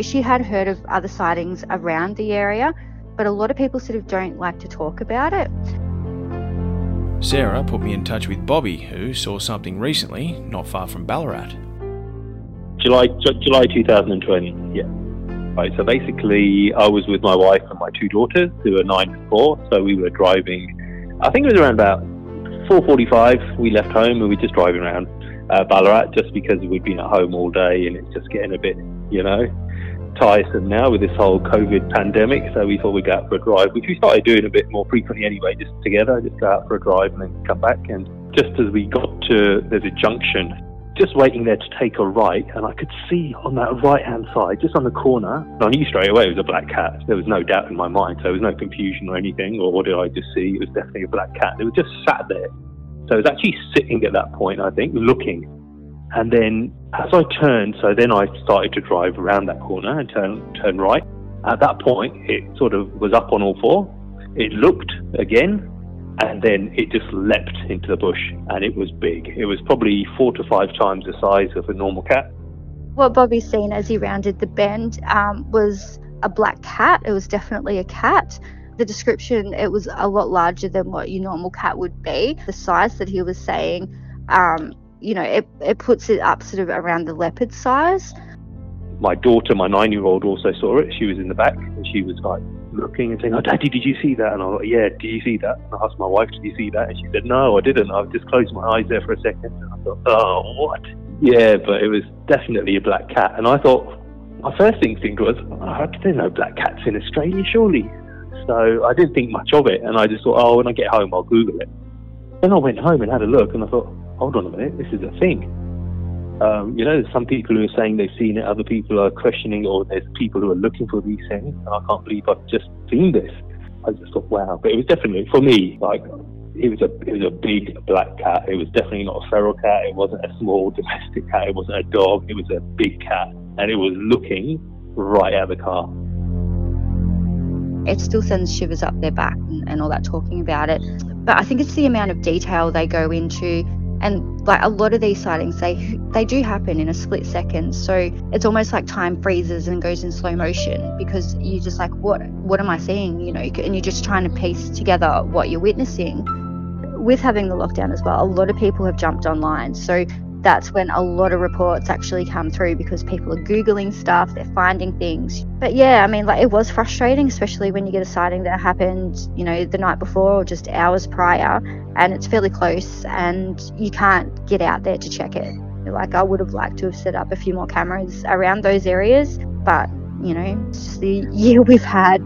She had heard of other sightings around the area, but a lot of people sort of don't like to talk about it. Sarah put me in touch with Bobby, who saw something recently not far from Ballarat. July July 2020. Yeah. So basically, I was with my wife and my two daughters, who are nine and four. So we were driving. I think it was around about 4:45. We left home and we were just driving around uh, Ballarat, just because we'd been at home all day and it's just getting a bit, you know, tiresome now with this whole COVID pandemic. So we thought we'd go out for a drive, which we started doing a bit more frequently anyway, just together, just go out for a drive and then come back. And just as we got to, there's a junction just waiting there to take a right, and I could see on that right hand side, just on the corner, I knew straight away it was a black cat. There was no doubt in my mind, so there was no confusion or anything, or what did I just see? It was definitely a black cat. It was just sat there. So it was actually sitting at that point, I think, looking. And then as I turned, so then I started to drive around that corner and turn, turn right. At that point, it sort of was up on all four. It looked again, and then it just leapt into the bush and it was big. It was probably four to five times the size of a normal cat. What Bobby's seen as he rounded the bend um, was a black cat. It was definitely a cat. The description, it was a lot larger than what your normal cat would be. The size that he was saying, um, you know, it, it puts it up sort of around the leopard size. My daughter, my nine year old, also saw it. She was in the back and she was like, looking and saying, "Oh, Daddy, did you see that?" And I was like, "Yeah, did you see that?" And I asked my wife, "Did you see that?" And she said, "No, I didn't. I just closed my eyes there for a second. And I thought, "Oh, what?" Yeah, but it was definitely a black cat. And I thought, my first instinct was, oh, "There's no black cats in Australia, surely." So I didn't think much of it, and I just thought, "Oh, when I get home, I'll Google it." Then I went home and had a look, and I thought, "Hold on a minute, this is a thing." Um, you know, some people who are saying they've seen it, other people are questioning, or there's people who are looking for these things. And I can't believe I've just seen this. I just thought, wow. But it was definitely, for me, like, it was a it was a big black cat. It was definitely not a feral cat. It wasn't a small domestic cat. It wasn't a dog. It was a big cat, and it was looking right at the car. It still sends shivers up their back and, and all that talking about it. But I think it's the amount of detail they go into and like a lot of these sightings they they do happen in a split second. So it's almost like time freezes and goes in slow motion because you're just like what what am i seeing? You know and you're just trying to piece together what you're witnessing. With having the lockdown as well a lot of people have jumped online. So that's when a lot of reports actually come through because people are googling stuff they're finding things. But yeah i mean like it was frustrating especially when you get a sighting that happened you know the night before or just hours prior and it's fairly close and you can't get out there to check it. Like i would have liked to have set up a few more cameras around those areas but you know it's just the year we've had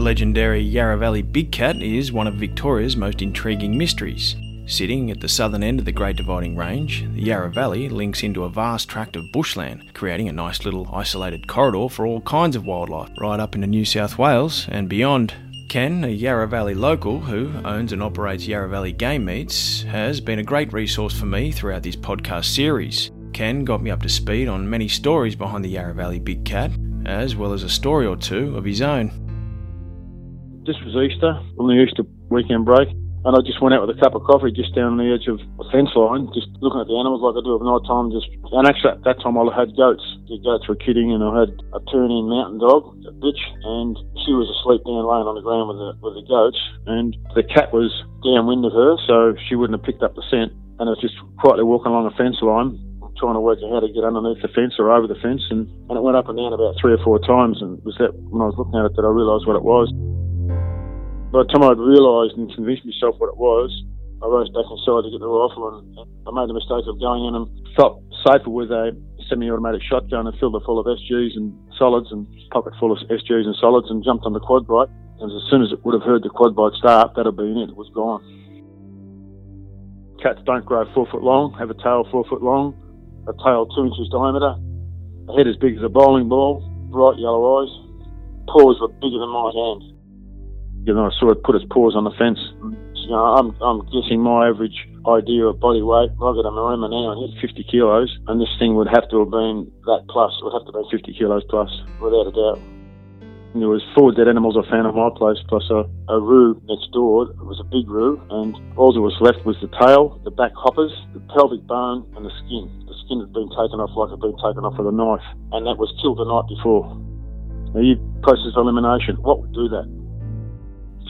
The legendary Yarra Valley Big Cat is one of Victoria's most intriguing mysteries. Sitting at the southern end of the Great Dividing Range, the Yarra Valley links into a vast tract of bushland, creating a nice little isolated corridor for all kinds of wildlife, right up into New South Wales and beyond. Ken, a Yarra Valley local who owns and operates Yarra Valley Game Meats, has been a great resource for me throughout this podcast series. Ken got me up to speed on many stories behind the Yarra Valley Big Cat, as well as a story or two of his own this was Easter, on the Easter weekend break, and I just went out with a cup of coffee just down the edge of a fence line, just looking at the animals like I do at night time. Just and actually at that time I had goats. The goats were kidding, and I had a Pyrenean mountain dog, a bitch, and she was asleep down laying on the ground with the with the goats, and the cat was downwind of her, so she wouldn't have picked up the scent. And I was just quietly walking along a fence line, trying to work out how to get underneath the fence or over the fence, and, and it went up and down about three or four times. And it was that when I was looking at it that I realised what it was. By the time I'd realised and convinced myself what it was, I raced back inside to get the rifle and I made the mistake of going in and felt safer with a semi-automatic shotgun and filled it full of SGs and solids and pocket full of SGs and solids and jumped on the quad bike. And as soon as it would have heard the quad bike start, that'd have been it. It was gone. Cats don't grow four foot long, have a tail four foot long, a tail two inches diameter, a head as big as a bowling ball, bright yellow eyes, paws were bigger than my hand you know, saw it put its paws on the fence. You know, I'm, I'm guessing my average idea of body weight, I've got a Maremma now and hit 50 kilos, and this thing would have to have been that plus. It would have to be 50 kilos plus, without a doubt. And there was four dead animals I found on my place, plus a, a roo next door. It was a big roo, and all that was left was the tail, the back hoppers, the pelvic bone, and the skin. The skin had been taken off like it had been taken off with a knife, and that was killed the night before. Now, you process elimination, what would do that?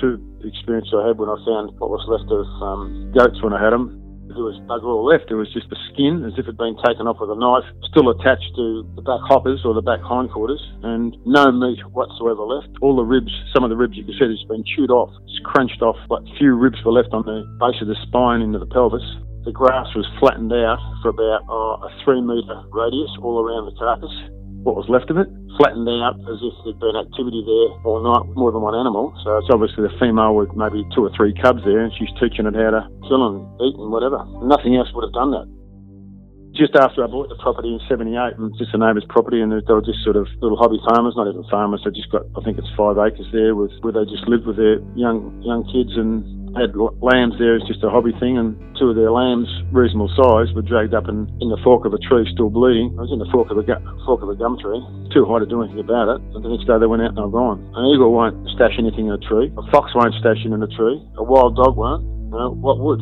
Two experience I had when I found what was left of um, goats when I had them. There was bugger all left. There was just the skin, as if it had been taken off with a knife, still attached to the back hoppers or the back hindquarters, and no meat whatsoever left. All the ribs, some of the ribs you can see, has been chewed off, it's crunched off. But few ribs were left on the base of the spine into the pelvis. The grass was flattened out for about uh, a three metre radius all around the carcass what was left of it, flattened out as if there'd been activity there all night, more than one animal. So it's obviously the female with maybe two or three cubs there, and she's teaching it how to kill and eat and whatever. Nothing else would have done that. Just after I bought the property in '78, and just a neighbour's property, and they were just sort of little hobby farmers, not even farmers. They just got, I think it's five acres there, with where they just lived with their young young kids and had lambs there as just a hobby thing, and two of their lambs, reasonable size, were dragged up in, in the fork of a tree, still bleeding. I was in the fork of a gu- fork of a gum tree, too high to do anything about it. And the next day they went out and they were gone. An eagle won't stash anything in a tree. A fox won't stash it in a tree. A wild dog won't. Know, what would?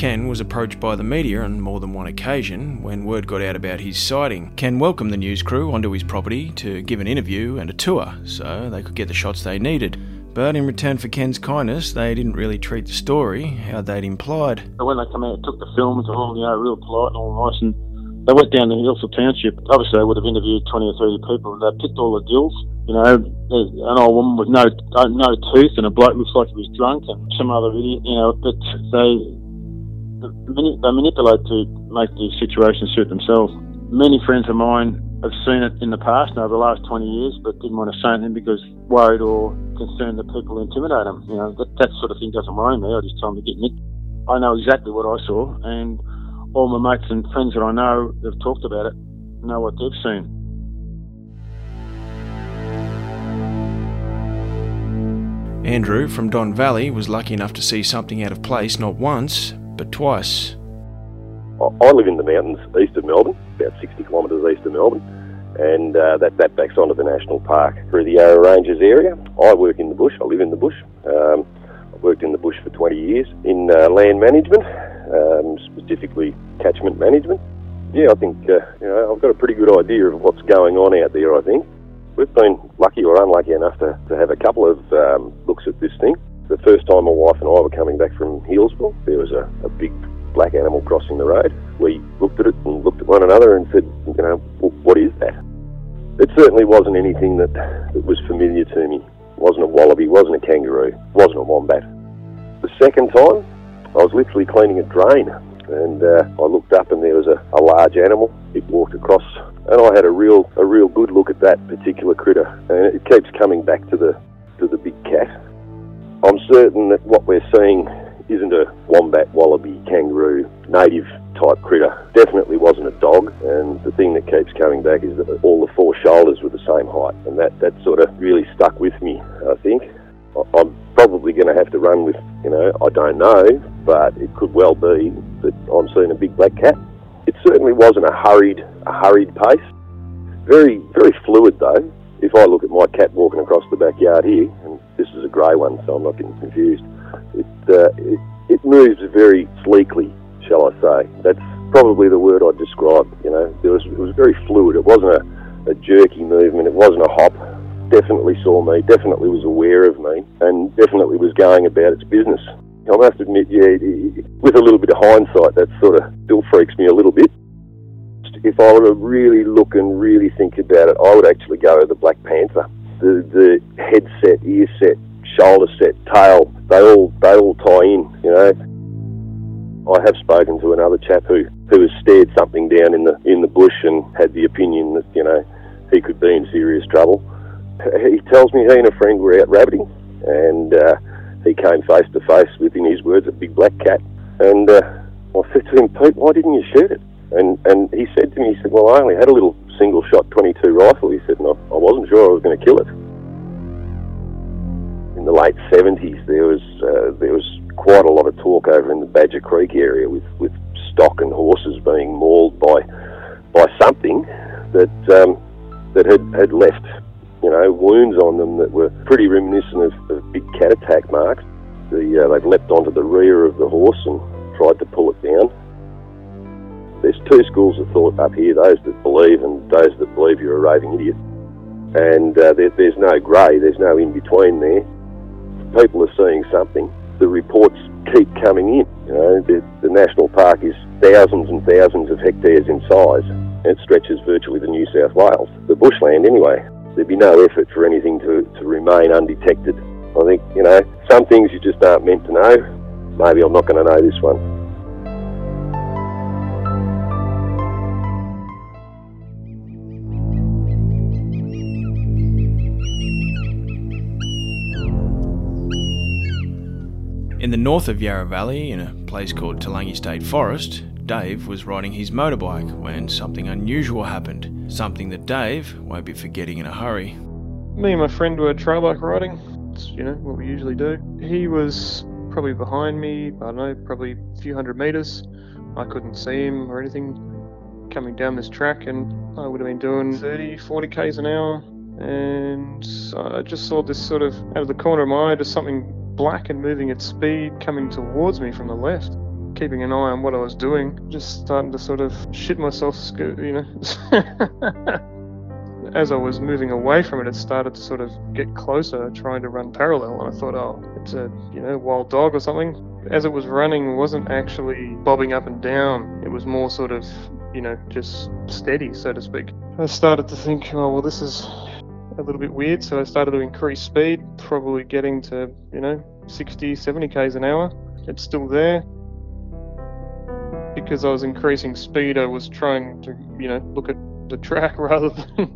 Ken was approached by the media on more than one occasion when word got out about his sighting. Ken welcomed the news crew onto his property to give an interview and a tour so they could get the shots they needed. But in return for Ken's kindness, they didn't really treat the story how they'd implied. When they come out, took the films and all, you know, real polite and all nice, and they went down the to Healesville Township. Obviously, they would have interviewed 20 or 30 people, and they picked all the dills. You know, an old woman with no uh, no teeth, and a bloke looks like he was drunk, and some other idiot, you know, but they they manipulate to make the situation suit themselves. Many friends of mine have seen it in the past over the last 20 years, but didn't want to say anything because worried or concerned that people intimidate them. You know, that, that sort of thing doesn't worry me. I just tell them to get nicked. I know exactly what I saw, and all my mates and friends that I know have talked about it. know what they've seen. Andrew from Don Valley was lucky enough to see something out of place not once, but twice. I live in the mountains east of Melbourne, about 60 kilometres east of Melbourne, and uh, that, that backs onto the national park through the Yarra Ranges area. I work in the bush, I live in the bush. Um, I've worked in the bush for 20 years in uh, land management, um, specifically catchment management. Yeah, I think uh, you know I've got a pretty good idea of what's going on out there. I think we've been lucky or unlucky enough to, to have a couple of um, looks at this thing. The first time my wife and I were coming back from Healesville, there was a, a big black animal crossing the road. We looked at it and looked at one another and said, you know, what is that? It certainly wasn't anything that, that was familiar to me. It wasn't a wallaby, wasn't a kangaroo, wasn't a wombat. The second time, I was literally cleaning a drain and uh, I looked up and there was a, a large animal. It walked across and I had a real a real good look at that particular critter and it keeps coming back to the to the big cat. I'm certain that what we're seeing isn't a wombat, wallaby, kangaroo, native type critter. Definitely wasn't a dog, and the thing that keeps coming back is that all the four shoulders were the same height, and that, that sort of really stuck with me, I think. I'm probably going to have to run with, you know, I don't know, but it could well be that I'm seeing a big black cat. It certainly wasn't a hurried, a hurried pace. Very, very fluid though. If I look at my cat walking across the backyard here, and this is a grey one, so I'm not getting confused, it, uh, it, it moves very sleekly, shall I say. That's probably the word I'd describe. You know, there was, it was very fluid. It wasn't a, a jerky movement. It wasn't a hop. Definitely saw me. Definitely was aware of me, and definitely was going about its business. I must admit, yeah, with a little bit of hindsight, that sort of still freaks me a little bit. If I were to really look and really think about it, I would actually go the Black Panther. The, the head set, ear set, shoulder set, tail, they all they all tie in, you know. I have spoken to another chap who, who has stared something down in the in the bush and had the opinion that, you know, he could be in serious trouble. He tells me he and a friend were out rabbiting and uh, he came face to face with, in his words, a big black cat. And uh, I said to him, Pete, why didn't you shoot it? And and he said to me, he said, well, I only had a little single shot 22 rifle. He said, and I, I wasn't sure I was going to kill it in the late 70s, there was uh, there was quite a lot of talk over in the Badger Creek area with, with stock and horses being mauled by by something that um, that had, had left you know wounds on them that were pretty reminiscent of, of big cat attack marks. The, uh, they've leapt onto the rear of the horse and tried to pull it down. There's two schools of thought up here: those that believe and those that believe you're a raving idiot. And uh, there, there's no grey, there's no in between there people are seeing something. The reports keep coming in. You know, the, the national park is thousands and thousands of hectares in size, it stretches virtually to New South Wales. The bushland, anyway. There'd be no effort for anything to, to remain undetected. I think, you know, some things you just aren't meant to know. Maybe I'm not going to know this one. In the north of Yarra Valley, in a place called Toolangi State Forest, Dave was riding his motorbike when something unusual happened. Something that Dave won't be forgetting in a hurry. Me and my friend were trail bike riding. It's, you know, what we usually do. He was probably behind me, I don't know, probably a few hundred metres. I couldn't see him or anything coming down this track, and I would have been doing 30, 40 k's an hour. And I just saw this sort of out of the corner of my eye, just something black and moving at speed coming towards me from the left. Keeping an eye on what I was doing, just starting to sort of shit myself, you know. As I was moving away from it, it started to sort of get closer, trying to run parallel. And I thought, oh, it's a you know wild dog or something. As it was running, it wasn't actually bobbing up and down. It was more sort of you know just steady, so to speak. I started to think, oh well, this is a little bit weird, so I started to increase speed, probably getting to, you know, 60, 70 k's an hour. It's still there. Because I was increasing speed, I was trying to, you know, look at the track rather than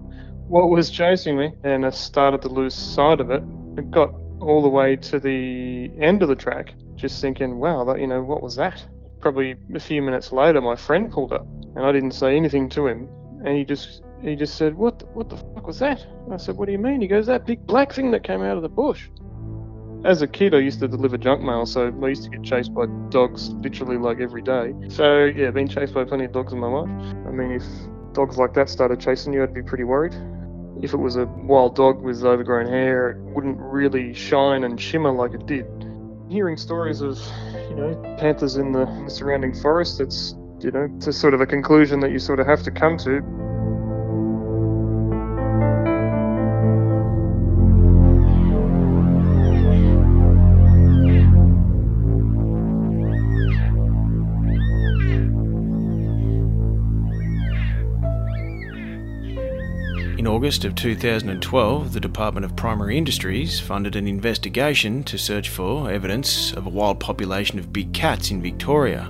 what was chasing me, and I started to lose sight of it. It got all the way to the end of the track, just thinking, wow, that, you know, what was that? Probably a few minutes later, my friend pulled up, and I didn't say anything to him and he just he just said, "What the, what the fuck was that?" I said, "What do you mean?" He goes, "That big black thing that came out of the bush." As a kid, I used to deliver junk mail, so I used to get chased by dogs literally like every day. So yeah, been chased by plenty of dogs in my life. I mean, if dogs like that started chasing you, I'd be pretty worried. If it was a wild dog with overgrown hair, it wouldn't really shine and shimmer like it did. Hearing stories of, you know, panthers in the surrounding forest, it's, you know, a sort of a conclusion that you sort of have to come to. August of 2012, the Department of Primary Industries funded an investigation to search for evidence of a wild population of big cats in Victoria.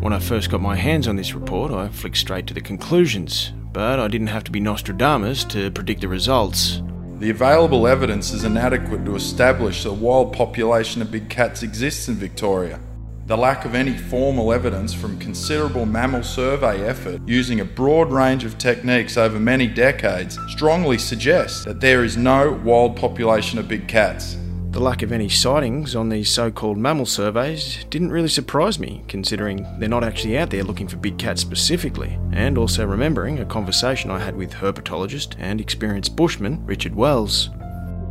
When I first got my hands on this report, I flicked straight to the conclusions, but I didn't have to be Nostradamus to predict the results. The available evidence is inadequate to establish that a wild population of big cats exists in Victoria. The lack of any formal evidence from considerable mammal survey effort using a broad range of techniques over many decades strongly suggests that there is no wild population of big cats. The lack of any sightings on these so called mammal surveys didn't really surprise me, considering they're not actually out there looking for big cats specifically, and also remembering a conversation I had with herpetologist and experienced bushman Richard Wells.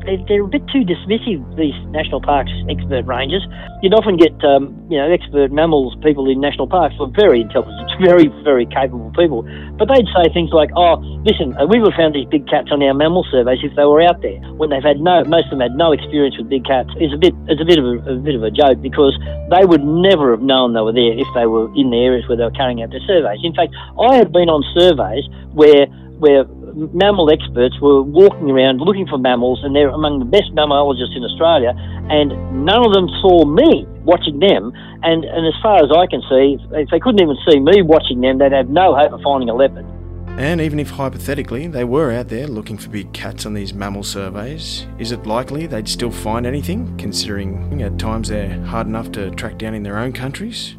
They're, a bit too dismissive, these national parks expert rangers. You'd often get, um, you know, expert mammals people in national parks were very intelligent, very, very capable people. But they'd say things like, oh, listen, uh, we would have found these big cats on our mammal surveys if they were out there. When they've had no, most of them had no experience with big cats. It's a bit, it's a bit of a, a bit of a joke because they would never have known they were there if they were in the areas where they were carrying out their surveys. In fact, I have been on surveys where, where mammal experts were walking around looking for mammals, and they're among the best mammalogists in Australia, and none of them saw me watching them. And, and as far as I can see, if they couldn't even see me watching them, they'd have no hope of finding a leopard. And even if hypothetically they were out there looking for big cats on these mammal surveys, is it likely they'd still find anything, considering at times they're hard enough to track down in their own countries?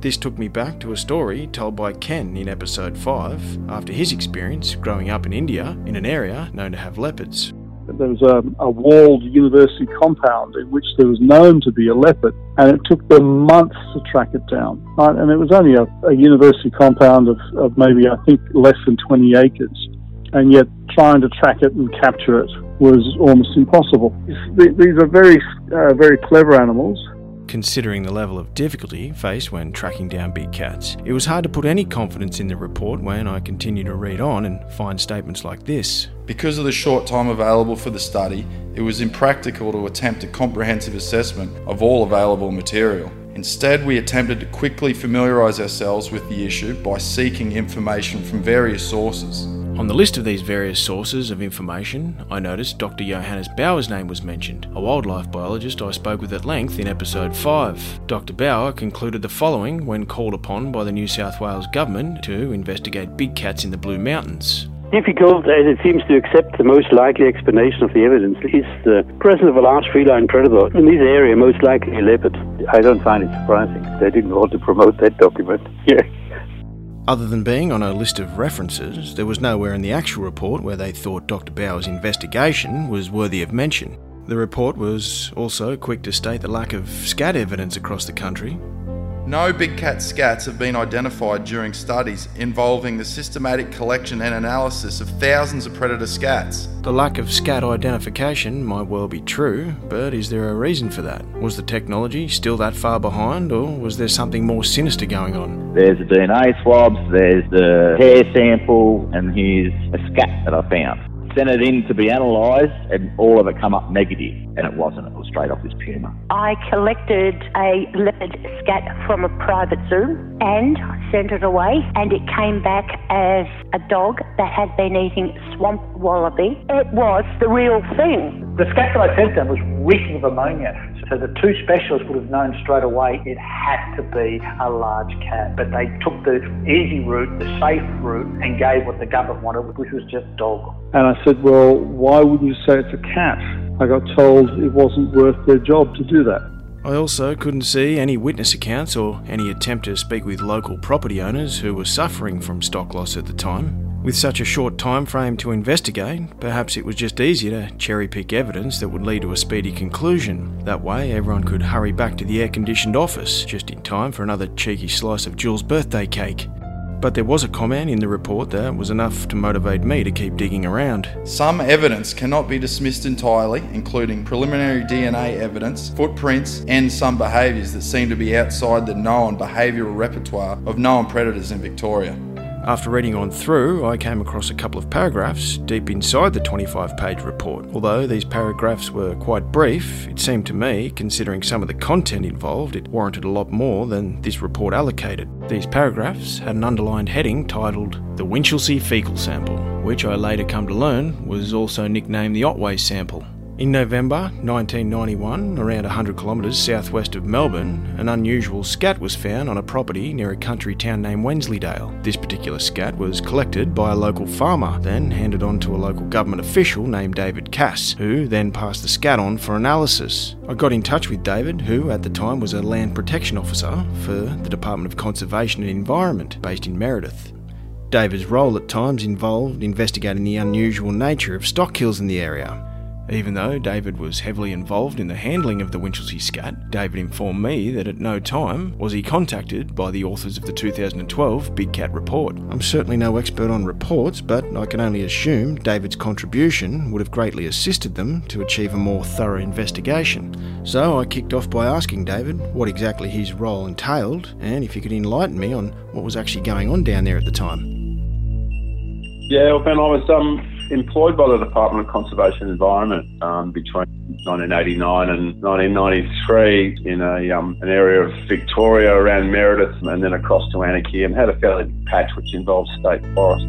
This took me back to a story told by Ken in episode 5 after his experience growing up in India in an area known to have leopards. There was a, a, walled university compound in which there was known to be a leopard, and it took them months to track it down. Right? And it was only a, a university compound of, of maybe, I think, less than 20 acres. And yet, trying to track it and capture it was almost impossible. These are very, uh, very clever animals Considering the level of difficulty faced when tracking down big cats, it was hard to put any confidence in the report when I continued to read on and find statements like this. Because of the short time available for the study, it was impractical to attempt a comprehensive assessment of all available material. Instead, we attempted to quickly familiarise ourselves with the issue by seeking information from various sources. On the list of these various sources of information, I noticed Dr. Johannes Bauer's name was mentioned, a wildlife biologist I spoke with at length in episode 5. Dr. Bauer concluded the following when called upon by the New South Wales government to investigate big cats in the Blue Mountains. Difficult as it seems to accept the most likely explanation of the evidence is the presence of a large feline predator in this area, most likely a leopard. I don't find it surprising. They didn't want to promote that document. Yeah. Other than being on a list of references, there was nowhere in the actual report where they thought Dr. Bauer's investigation was worthy of mention. The report was also quick to state the lack of scat evidence across the country. No big cat scats have been identified during studies involving the systematic collection and analysis of thousands of predator scats. The lack of scat identification might well be true, but is there a reason for that? Was the technology still that far behind, or was there something more sinister going on? There's the DNA swabs, there's the hair sample, and here's a scat that I found sent it in to be analysed, and all of it come up negative, and it wasn't. It was straight off this puma. I collected a leopard scat from a private zoo and sent it away, and it came back as a dog that had been eating swamp wallaby. It was the real thing. The scat that I sent them was reeking of ammonia. So the two specialists would have known straight away it had to be a large cat. But they took the easy route, the safe route, and gave what the government wanted, which was just dog. And I said, well, why wouldn't you say it's a cat? I got told it wasn't worth their job to do that. I also couldn't see any witness accounts or any attempt to speak with local property owners who were suffering from stock loss at the time. With such a short time frame to investigate, perhaps it was just easier to cherry pick evidence that would lead to a speedy conclusion. That way, everyone could hurry back to the air conditioned office just in time for another cheeky slice of Jules' birthday cake. But there was a comment in the report that was enough to motivate me to keep digging around. Some evidence cannot be dismissed entirely, including preliminary DNA evidence, footprints, and some behaviours that seem to be outside the known behavioural repertoire of known predators in Victoria. After reading on through, I came across a couple of paragraphs deep inside the 25 page report. Although these paragraphs were quite brief, it seemed to me, considering some of the content involved, it warranted a lot more than this report allocated. These paragraphs had an underlined heading titled The Winchelsea Fecal Sample, which I later come to learn was also nicknamed the Otway Sample. In November 1991, around 100 kilometres southwest of Melbourne, an unusual scat was found on a property near a country town named Wensleydale. This particular scat was collected by a local farmer, then handed on to a local government official named David Cass, who then passed the scat on for analysis. I got in touch with David, who at the time was a land protection officer for the Department of Conservation and Environment based in Meredith. David's role at times involved investigating the unusual nature of stock kills in the area. Even though David was heavily involved in the handling of the Winchelsea scat, David informed me that at no time was he contacted by the authors of the 2012 Big Cat report. I'm certainly no expert on reports, but I can only assume David's contribution would have greatly assisted them to achieve a more thorough investigation. So I kicked off by asking David what exactly his role entailed and if he could enlighten me on what was actually going on down there at the time. Yeah, well, Ben, I was um, employed by the Department of Conservation and Environment um, between 1989 and 1993 in a, um, an area of Victoria around Meredith and then across to Anakie and had a fairly big patch which involved state forest.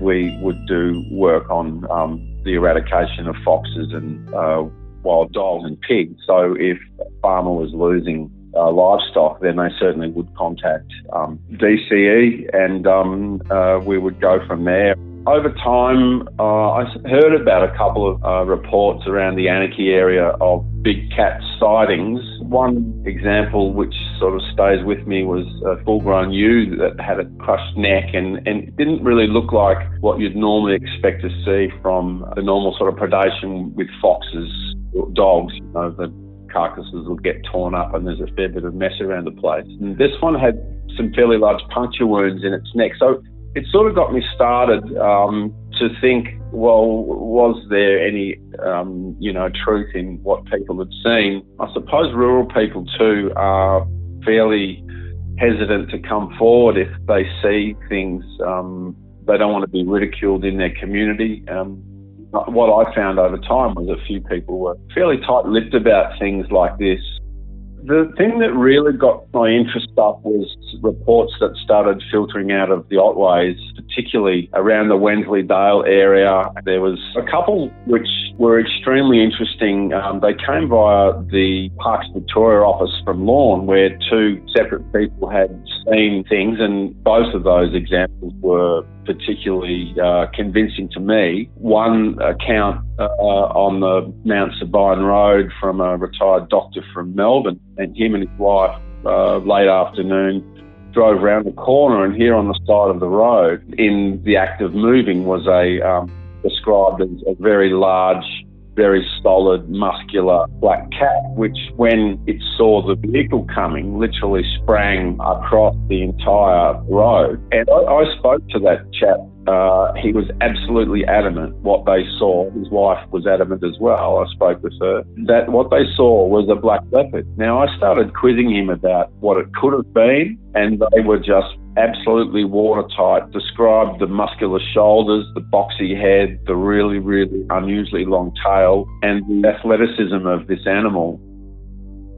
We would do work on um, the eradication of foxes and uh, wild dogs and pigs. So if a farmer was losing uh, livestock, then they certainly would contact um, DCE and um, uh, we would go from there. Over time, uh, I heard about a couple of uh, reports around the Anakie area of big cat sightings. One example which sort of stays with me was a full grown ewe that had a crushed neck and, and didn't really look like what you'd normally expect to see from the normal sort of predation with foxes, dogs, you know, the carcasses will get torn up and there's a fair bit of mess around the place. And this one had some fairly large puncture wounds in its neck. So it sort of got me started um, to think, well, was there any, um, you know, truth in what people had seen? I suppose rural people too are fairly hesitant to come forward if they see things. Um, they don't want to be ridiculed in their community. Um, what I found over time was a few people were fairly tight-lipped about things like this. The thing that really got my interest up was reports that started filtering out of the Otways, particularly around the Wensleydale area. There was a couple which were extremely interesting. Um, they came via the Parks Victoria office from Lorne, where two separate people had seen things, and both of those examples were particularly uh, convincing to me. One account uh, on the Mount Sabine Road from a retired doctor from Melbourne, and him and his wife, uh, late afternoon, drove round the corner, and here on the side of the road, in the act of moving, was a um, described as a very large very solid, muscular black cat, which, when it saw the vehicle coming, literally sprang across the entire road. And I, I spoke to that chap. Uh, he was absolutely adamant what they saw. His wife was adamant as well. I spoke with her that what they saw was a black leopard. Now, I started quizzing him about what it could have been, and they were just absolutely watertight, described the muscular shoulders, the boxy head, the really, really unusually long tail, and the athleticism of this animal.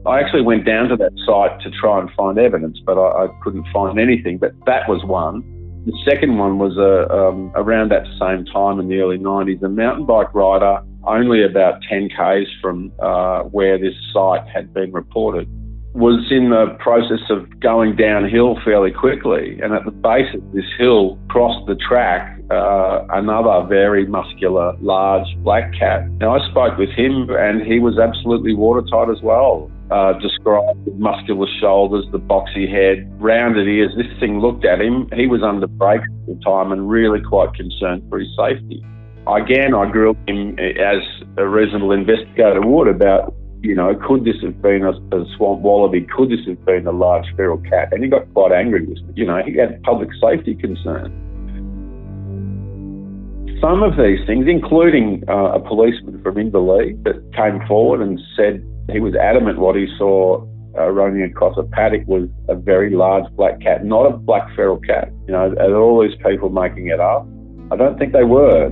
I actually went down to that site to try and find evidence, but I, I couldn't find anything. But that was one. The second one was uh, um, around that same time in the early 90s. A mountain bike rider, only about 10 k's from uh, where this site had been reported, was in the process of going downhill fairly quickly. And at the base of this hill, crossed the track uh, another very muscular, large black cat. Now, I spoke with him and he was absolutely watertight as well. Uh, described muscular shoulders, the boxy head, rounded ears. This thing looked at him. He was under break at the time and really quite concerned for his safety. Again, I grilled him as a reasonable investigator would about you know, could this have been a, a, swamp wallaby? Could this have been a large feral cat? And he got quite angry with me. You know, he had public safety concerns. Some of these things, including uh, a policeman from Inverleigh that came forward and said he was adamant what he saw uh, running across a paddock was a very large black cat, not a black feral cat. You know, all these people making it up. I don't think they were.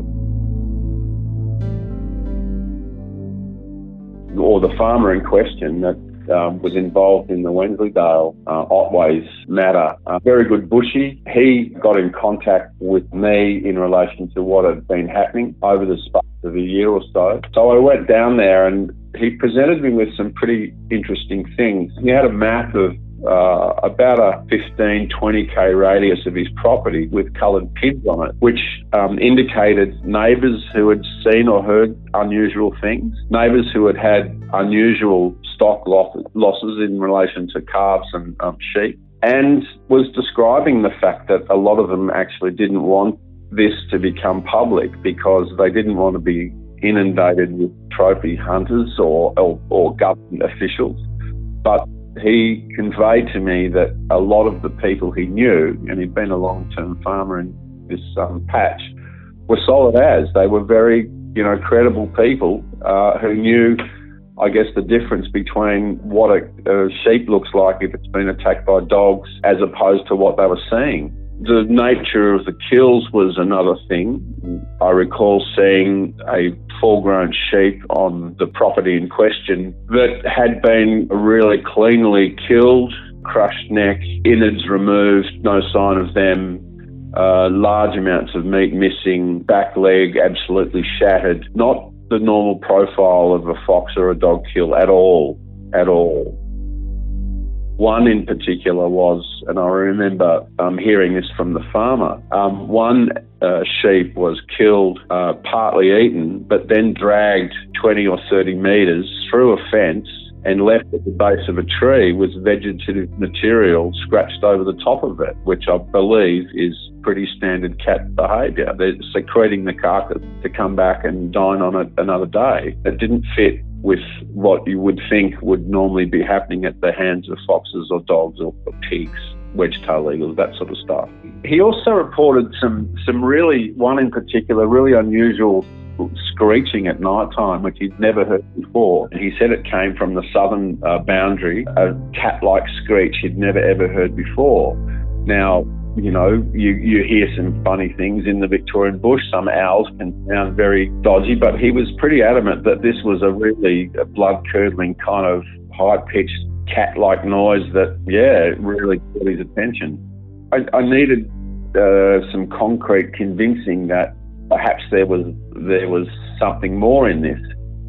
Or the farmer in question that um, was involved in the Wensleydale uh, Otways matter. A very good bushy. He got in contact with me in relation to what had been happening over the space of a year or so. So I went down there and he presented me with some pretty interesting things. He had a map of uh, about a 15, 20k radius of his property with coloured pins on it, which um, indicated neighbours who had seen or heard unusual things, neighbours who had had unusual stock losses in relation to calves and um, sheep, and was describing the fact that a lot of them actually didn't want this to become public because they didn't want to be inundated with trophy hunters or, or, or government officials. But he conveyed to me that a lot of the people he knew, and he'd been a long term farmer in this um, patch, were solid as. They were very, you know, credible people uh, who knew, I guess, the difference between what a, a sheep looks like if it's been attacked by dogs as opposed to what they were seeing the nature of the kills was another thing. I recall seeing a full grown sheep on the property in question that had been really cleanly killed, crushed neck, innards removed, no sign of them, uh, large amounts of meat missing, back leg absolutely shattered. Not the normal profile of a fox or a dog kill at all, at all. One in particular was, and I remember um, hearing this from the farmer, um, one uh, sheep was killed, uh, partly eaten, but then dragged 20 or 30 metres through a fence and left at the base of a tree with vegetative material scratched over the top of it, which I believe is pretty standard cat behaviour. They're secreting the carcass to come back and dine on it another day. It didn't fit with what you would think would normally be happening at the hands of foxes or dogs or, or pigs, wedge-tailed eagles, that sort of stuff. He also reported some, some really, one in particular, really unusual screeching at night time, which he'd never heard before. He said it came from the southern uh, boundary, a cat-like screech he'd never ever heard before. Now, you know, you, you hear some funny things in the Victorian bush. Some owls can sound very dodgy, but he was pretty adamant that this was a really blood curdling kind of high pitched cat like noise that, yeah, really caught his attention. I, I needed uh, some concrete convincing that perhaps there was there was something more in this.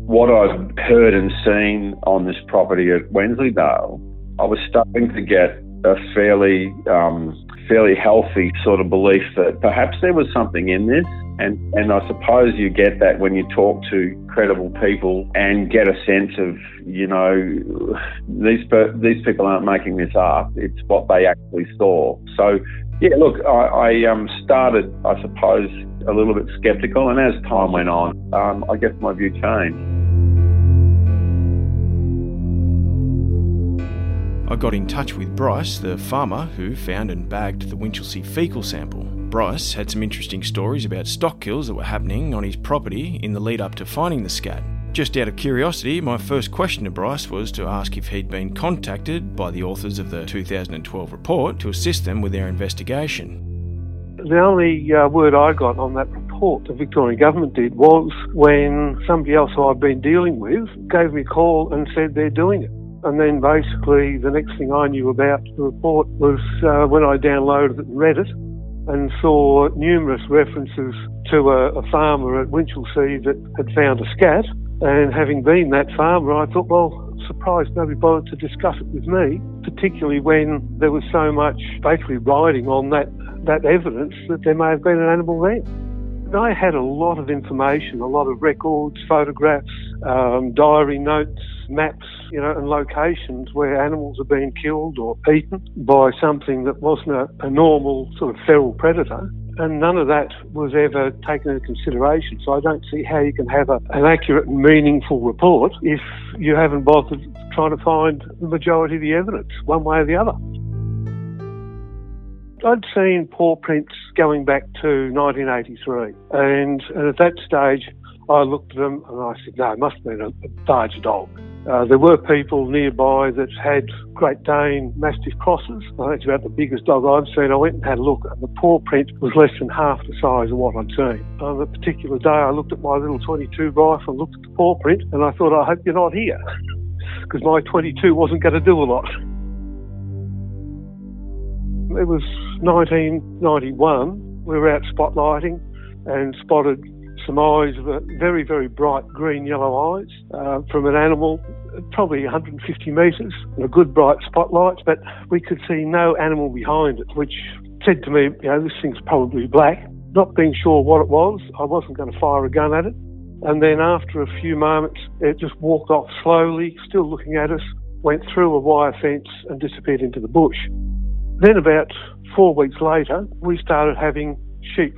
What I've heard and seen on this property at Wensleydale, I was starting to get a fairly um, fairly healthy sort of belief that perhaps there was something in this. And, and I suppose you get that when you talk to credible people and get a sense of, you know, these, these people aren't making this up. It's what they actually saw. So, yeah, look, I, I um, started, I suppose, a little bit sceptical. And as time went on, um, I guess my view changed. I got in touch with Bryce, the farmer who found and bagged the Winchelsea fecal sample. Bryce had some interesting stories about stock kills that were happening on his property in the lead up to finding the scat. Just out of curiosity, my first question to Bryce was to ask if he'd been contacted by the authors of the 2012 report to assist them with their investigation. The only uh, word I got on that report the Victorian government did was when somebody else I've been dealing with gave me a call and said they're doing it. And then basically the next thing I knew about the report was uh, when I downloaded it and read it, and saw numerous references to a, a farmer at Winchelsea that had found a scat. And having been that farmer, I thought, well, surprised nobody bothered to discuss it with me, particularly when there was so much basically riding on that, that evidence that there may have been an animal there. I had a lot of information, a lot of records, photographs, um, diary notes, maps, you know, and locations where animals are being killed or eaten by something that wasn't a, a normal sort of feral predator and none of that was ever taken into consideration. So I don't see how you can have a, an accurate and meaningful report if you haven't bothered trying to find the majority of the evidence, one way or the other. I'd seen paw prints going back to 1983, and, and at that stage, I looked at them and I said, no, it must have been a, large dog. Uh, there were people nearby that had Great Dane Mastiff crosses. I think it's about the biggest dog I've seen. I went and had a look, and the paw print was less than half the size of what I'd seen. On a particular day, I looked at my little 22 rifle and looked at the paw print, and I thought, I hope you're not here, because my 22 wasn't going to do a lot. It was 1991. We were out spotlighting and spotted some eyes of very, very bright green yellow eyes uh, from an animal probably 150 metres, a good bright spotlight, but we could see no animal behind it, which said to me, you know, this thing's probably black. Not being sure what it was, I wasn't going to fire a gun at it. And then after a few moments, it just walked off slowly, still looking at us, went through a wire fence and disappeared into the bush. Then about four weeks later, we started having sheep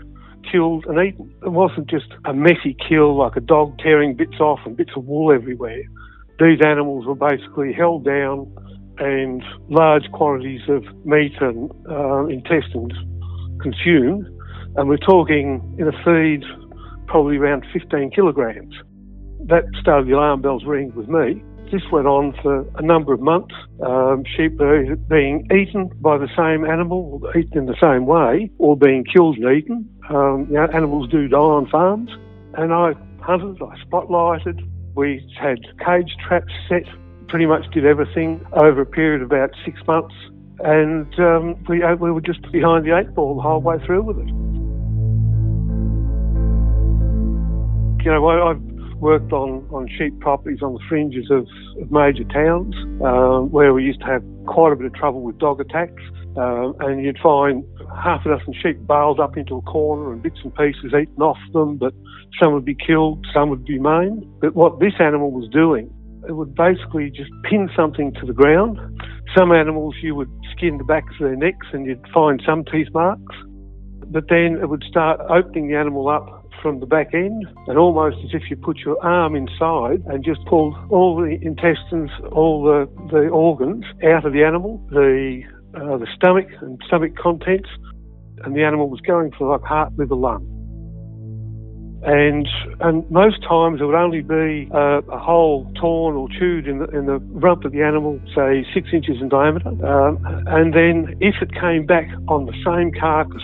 killed and eaten. It wasn't just a messy kill like a dog tearing bits off and bits of wool everywhere. These animals were basically held down and large quantities of meat and uh, intestines consumed. And we're talking in a feed probably around 15 kilograms. That started the alarm bells ringing with me. This went on for a number of months. Um, sheep were being eaten by the same animal, eaten in the same way, or being killed and eaten. Um, you know, animals do die on farms. And I hunted, I spotlighted. We had cage traps set, pretty much did everything over a period of about six months. And um, we, uh, we were just behind the eight ball the whole way through with it. You know, I've worked on, on sheep properties on the fringes of, of major towns um, where we used to have quite a bit of trouble with dog attacks. Um, and you'd find half a dozen sheep bailed up into a corner and bits and pieces eaten off them, but some would be killed, some would be maimed. But what this animal was doing, it would basically just pin something to the ground. Some animals you would skin the backs of their necks and you'd find some teeth marks. But then it would start opening the animal up from the back end, and almost as if you put your arm inside and just pulled all the intestines, all the, the organs out of the animal, the uh, the stomach and stomach contents, and the animal was going for like heart, liver, lung. And and most times it would only be uh, a hole torn or chewed in the in the rump of the animal, say six inches in diameter. Um, and then if it came back on the same carcass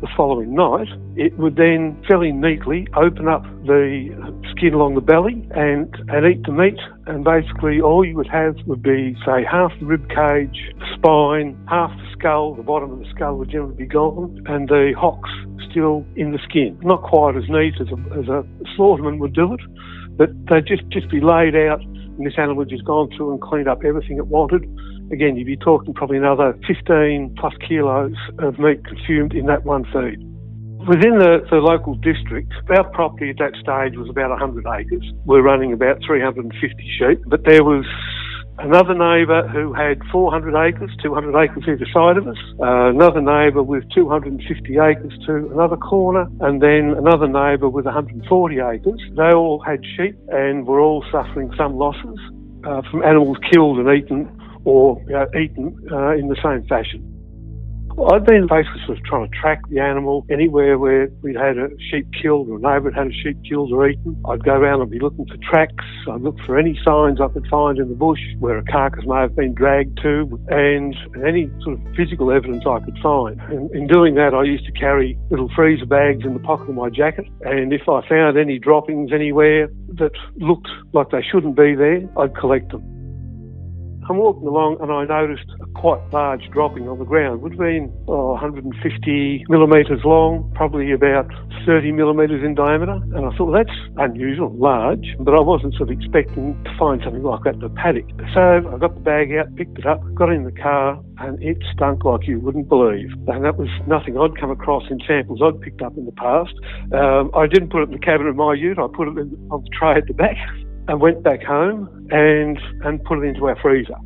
the following night, it would then fairly neatly open up the skin along the belly and, and eat the meat. And basically, all you would have would be, say, half the rib cage, spine, half the skull, the bottom of the skull would generally be gone, and the hocks still in the skin. Not quite as neat as a, as a slaughterman would do it, but they'd just, just be laid out, and this animal just gone through and cleaned up everything it wanted again, you'd be talking probably another 15 plus kilos of meat consumed in that one feed. Within the, the local district, our property at that stage was about 100 acres. We're running about 350 sheep, but there was another neighbour who had 400 acres, 200 acres either side of us, uh, another neighbour with 250 acres to another corner, and then another neighbour with 140 acres. They all had sheep and were all suffering some losses uh, from animals killed and eaten or know, eaten uh, in the same fashion. I'd been basically sort of trying to track the animal anywhere where we'd had a sheep killed or a neighbour had a sheep killed or eaten. I'd go around and be looking for tracks. I'd look for any signs I could find in the bush where a carcass may have been dragged to and any sort of physical evidence I could find. In doing that, I used to carry little freezer bags in the pocket of my jacket. And if I found any droppings anywhere that looked like they shouldn't be there, I'd collect them. I'm walking along and I noticed a quite large dropping on the ground. It would have been oh, 150 millimetres long, probably about 30 millimetres in diameter. And I thought, well, that's unusual, large, but I wasn't sort of expecting to find something like that in the paddock. So I got the bag out, picked it up, got in the car, and it stunk like you wouldn't believe. And that was nothing I'd come across in samples I'd picked up in the past. Um, I didn't put it in the cabin of my ute, I put it in, on the tray at the back and went back home and, and put it into our freezer.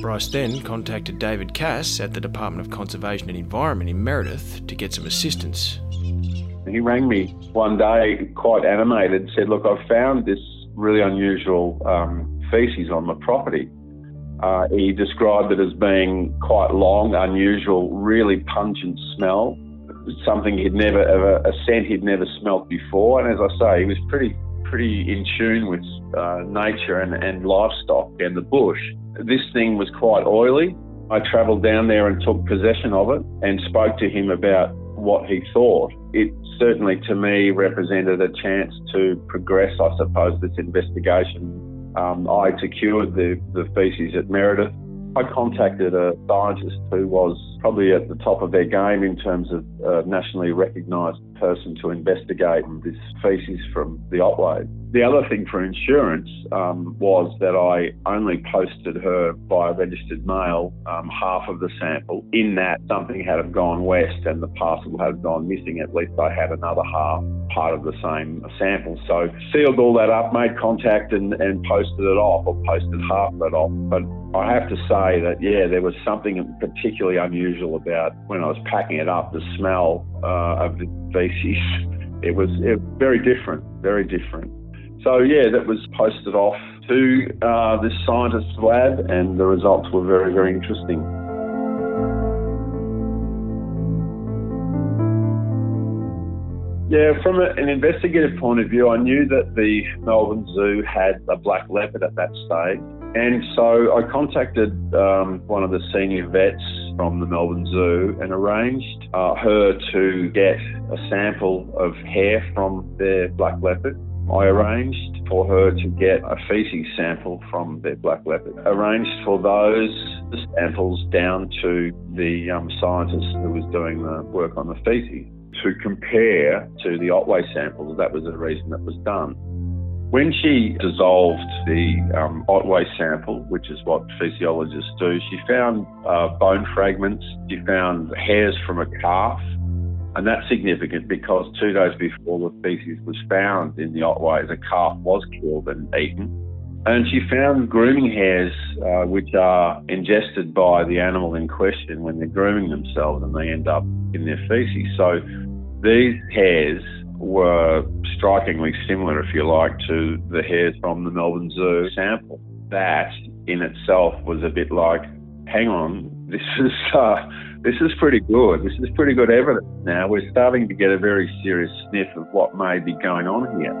Bryce then contacted David Cass at the Department of Conservation and Environment in Meredith to get some assistance. He rang me one day, quite animated, said, Look, I've found this really unusual um, feces on the property. Uh, he described it as being quite long, unusual, really pungent smell, something he'd never ever, a scent he'd never smelt before. And as I say, he was pretty, pretty in tune with uh, nature and, and livestock and the bush. This thing was quite oily. I travelled down there and took possession of it and spoke to him about what he thought. It certainly, to me, represented a chance to progress, I suppose, this investigation um, I secured the, the feces at Meredith. I contacted a scientist who was probably at the top of their game in terms of a nationally recognised person to investigate this feces from the Otway. The other thing for insurance um, was that I only posted her by registered mail um, half of the sample. In that, something had gone west and the parcel had gone missing. At least I had another half, part of the same sample. So sealed all that up, made contact, and, and posted it off, or posted half of it off. But I have to say that yeah, there was something particularly unusual about when I was packing it up. The smell uh, of the feces. It was it, very different, very different. So yeah, that was posted off to uh, this scientist's lab, and the results were very, very interesting. Yeah, from a, an investigative point of view, I knew that the Melbourne Zoo had a black leopard at that stage. And so I contacted um, one of the senior vets from the Melbourne Zoo and arranged uh, her to get a sample of hair from their black leopard I arranged for her to get a feces sample from their black leopard. Arranged for those samples down to the um, scientist who was doing the work on the feces to compare to the Otway samples. That was the reason that was done. When she dissolved the um, Otway sample, which is what physiologists do, she found uh, bone fragments, she found hairs from a calf, and that's significant because two days before the feces was found in the Otway, the calf was killed and eaten. And she found grooming hairs, uh, which are ingested by the animal in question when they're grooming themselves and they end up in their feces. So these hairs were strikingly similar, if you like, to the hairs from the Melbourne Zoo sample. That in itself was a bit like, hang on, this is. Uh, this is pretty good. This is pretty good evidence now. We're starting to get a very serious sniff of what may be going on here.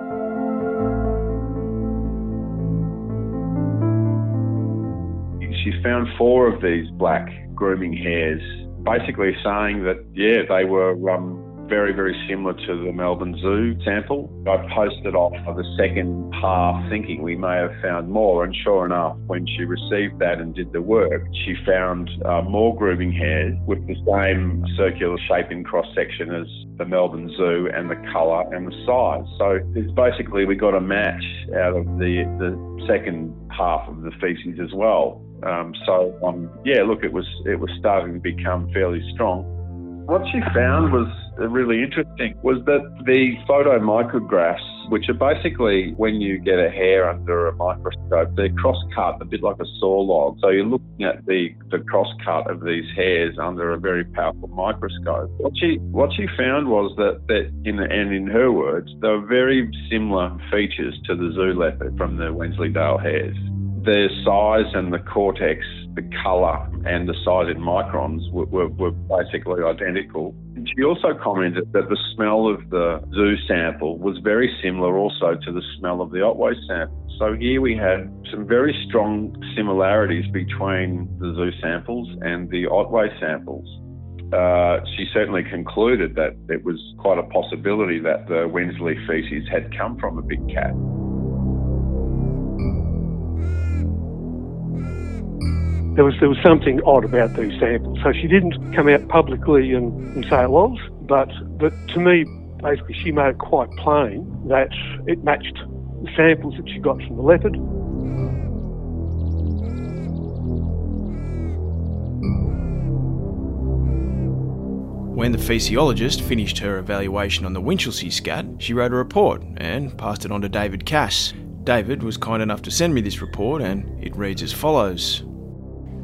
She found four of these black grooming hairs, basically saying that, yeah, they were um, very, very similar to the Melbourne Zoo sample. I posted off for the second half thinking we may have found more, and sure enough, when she received that and did the work, she found uh, more grooming hairs with the same circular shape in cross section as the Melbourne Zoo and the colour and the size. So it's basically we got a match out of the, the second half of the feces as well. Um, so um, yeah, look, it was it was starting to become fairly strong. What she found was really interesting was that the photomicrographs, which are basically when you get a hair under a microscope, they're cross cut a bit like a saw log. So you're looking at the, the cross cut of these hairs under a very powerful microscope. What she what she found was that, that in and in her words, they were very similar features to the zoo leopard from the Wensleydale hairs. Their size and the cortex the colour and the size in microns were, were, were basically identical. She also commented that the smell of the zoo sample was very similar also to the smell of the Otway sample. So here we had some very strong similarities between the zoo samples and the Otway samples. uh, she certainly concluded that it was quite a possibility that the Wensley feces had come from a big cat. There was there was something odd about these samples. So she didn't come out publicly and, and say it was, but but to me, basically, she made it quite plain that it matched the samples that she got from the leopard. When the physiologist finished her evaluation on the Winchelsea scat, she wrote a report and passed it on to David Cass. David was kind enough to send me this report, and it reads as follows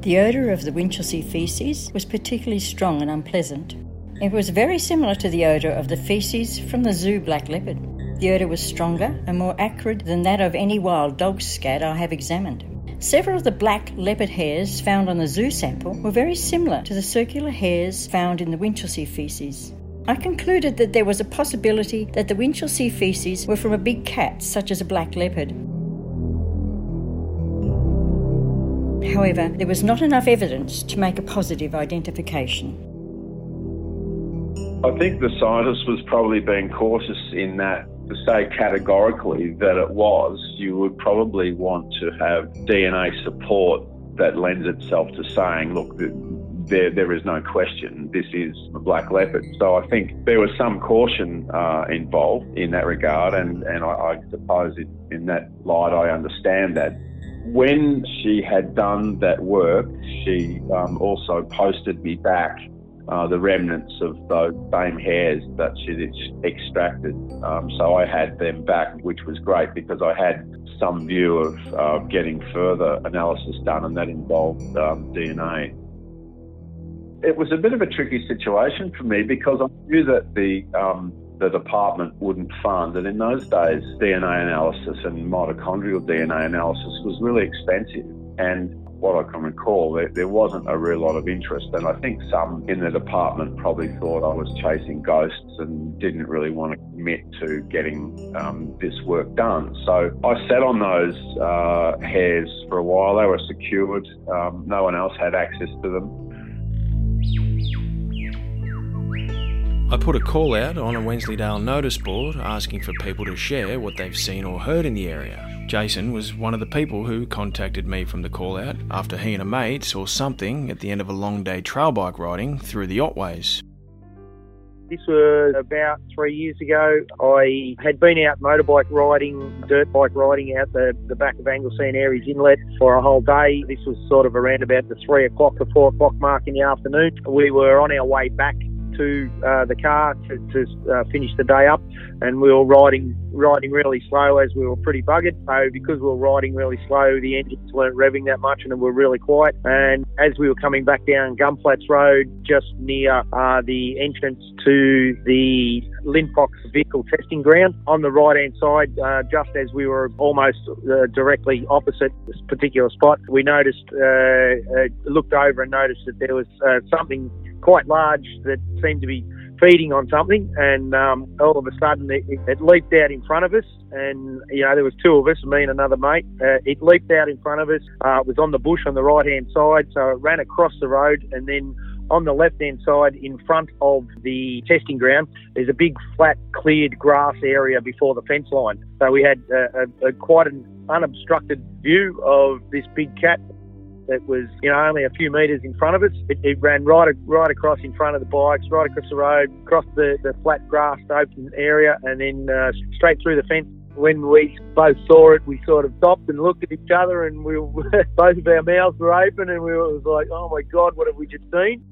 The odour of the Winchelsea faeces was particularly strong and unpleasant. It was very similar to the odour of the faeces from the zoo black leopard. The odour was stronger and more acrid than that of any wild dog scat I have examined. Several of the black leopard hairs found on the zoo sample were very similar to the circular hairs found in the Winchelsea faeces. I concluded that there was a possibility that the Winchelsea faeces were from a big cat, such as a black leopard. However, there was not enough evidence to make a positive identification. I think the scientist was probably being cautious in that to say categorically that it was, you would probably want to have DNA support that lends itself to saying, look, there, there is no question this is a black leopard. So I think there was some caution uh, involved in that regard, and, and I, I suppose it, in that light I understand that. When she had done that work, she um, also posted me back uh, the remnants of those same hairs that she'd extracted. Um, so I had them back, which was great because I had some view of uh, getting further analysis done, and that involved um, DNA. It was a bit of a tricky situation for me because I knew that the um, the department wouldn't fund, and in those days, DNA analysis and mitochondrial DNA analysis was really expensive, and what I can recall, there, there, wasn't a real lot of interest. And I think some in the department probably thought I was chasing ghosts and didn't really want to commit to getting um, this work done. So I sat on those uh, hairs for a while. They were secured, um, no one else had access to them. I put a call out on a Wensleydale notice board asking for people to share what they've seen or heard in the area. Jason was one of the people who contacted me from the call out after he and a mate saw something at the end of a long day trail bike riding through the Otways. This was about three years ago. I had been out motorbike riding, dirt bike riding out the, the back of Anglesea and Aireys Inlet for a whole day. This was sort of around about the three o'clock to four o'clock mark in the afternoon. We were on our way back to uh, the car to, to uh, finish the day up, and we were riding riding really slow as we were pretty buggered. So because we were riding really slow, the engines weren't revving that much, and we were really quiet. And as we were coming back down Gum Flats Road, just near uh, the entrance to the Linfox vehicle testing ground, on the right hand side, uh, just as we were almost uh, directly opposite this particular spot, we noticed, uh, looked over and noticed that there was something quite large that seemed to be feeding on something, and um, all of a sudden it, it, leaped out in front of us. And you know there was two of us, me and another mate. Uh, it leaped out in front of us. Uh, it was on the bush on the right hand side, so it ran across the road, and then on the left hand side in front of the testing ground, there's a big flat cleared grass area before the fence line. So we had a, a, a quite an unobstructed view of this big cat that was, you know, only a few metres in front of us. It, it, ran right right across in front of the bikes, right across the road, across the, the flat grass open area, and then uh, straight through the fence. When we both saw it, we sort of stopped and looked at each other, and we both of our mouths were open, and we were like, "Oh my God, what have we just seen?"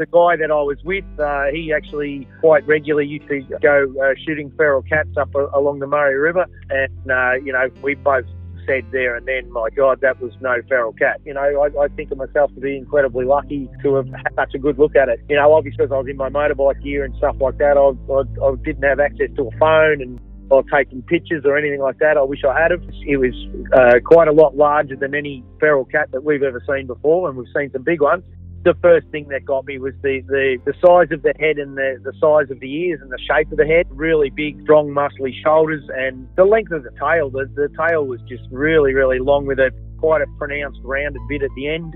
the guy that I was with, uh, he actually quite regularly used to go uh, shooting feral cats up a, along the Murray River, and uh, you know we both said there and then, my God, that was no feral cat. You know, I, I think of myself to be incredibly lucky to have had such a good look at it. You know, obviously, because I was in my motorbike gear and stuff like that, I, I, I didn't have access to a phone and or taking pictures or anything like that. I wish I had. It was uh, quite a lot larger than any feral cat that we've ever seen before, and we've seen some big ones the first thing that got me was the, the, the size of the head and the, the size of the ears and the shape of the head. Really big, strong, muscly shoulders and the length of the tail. The, the tail was just really, really long with a quite a pronounced rounded bit at the end.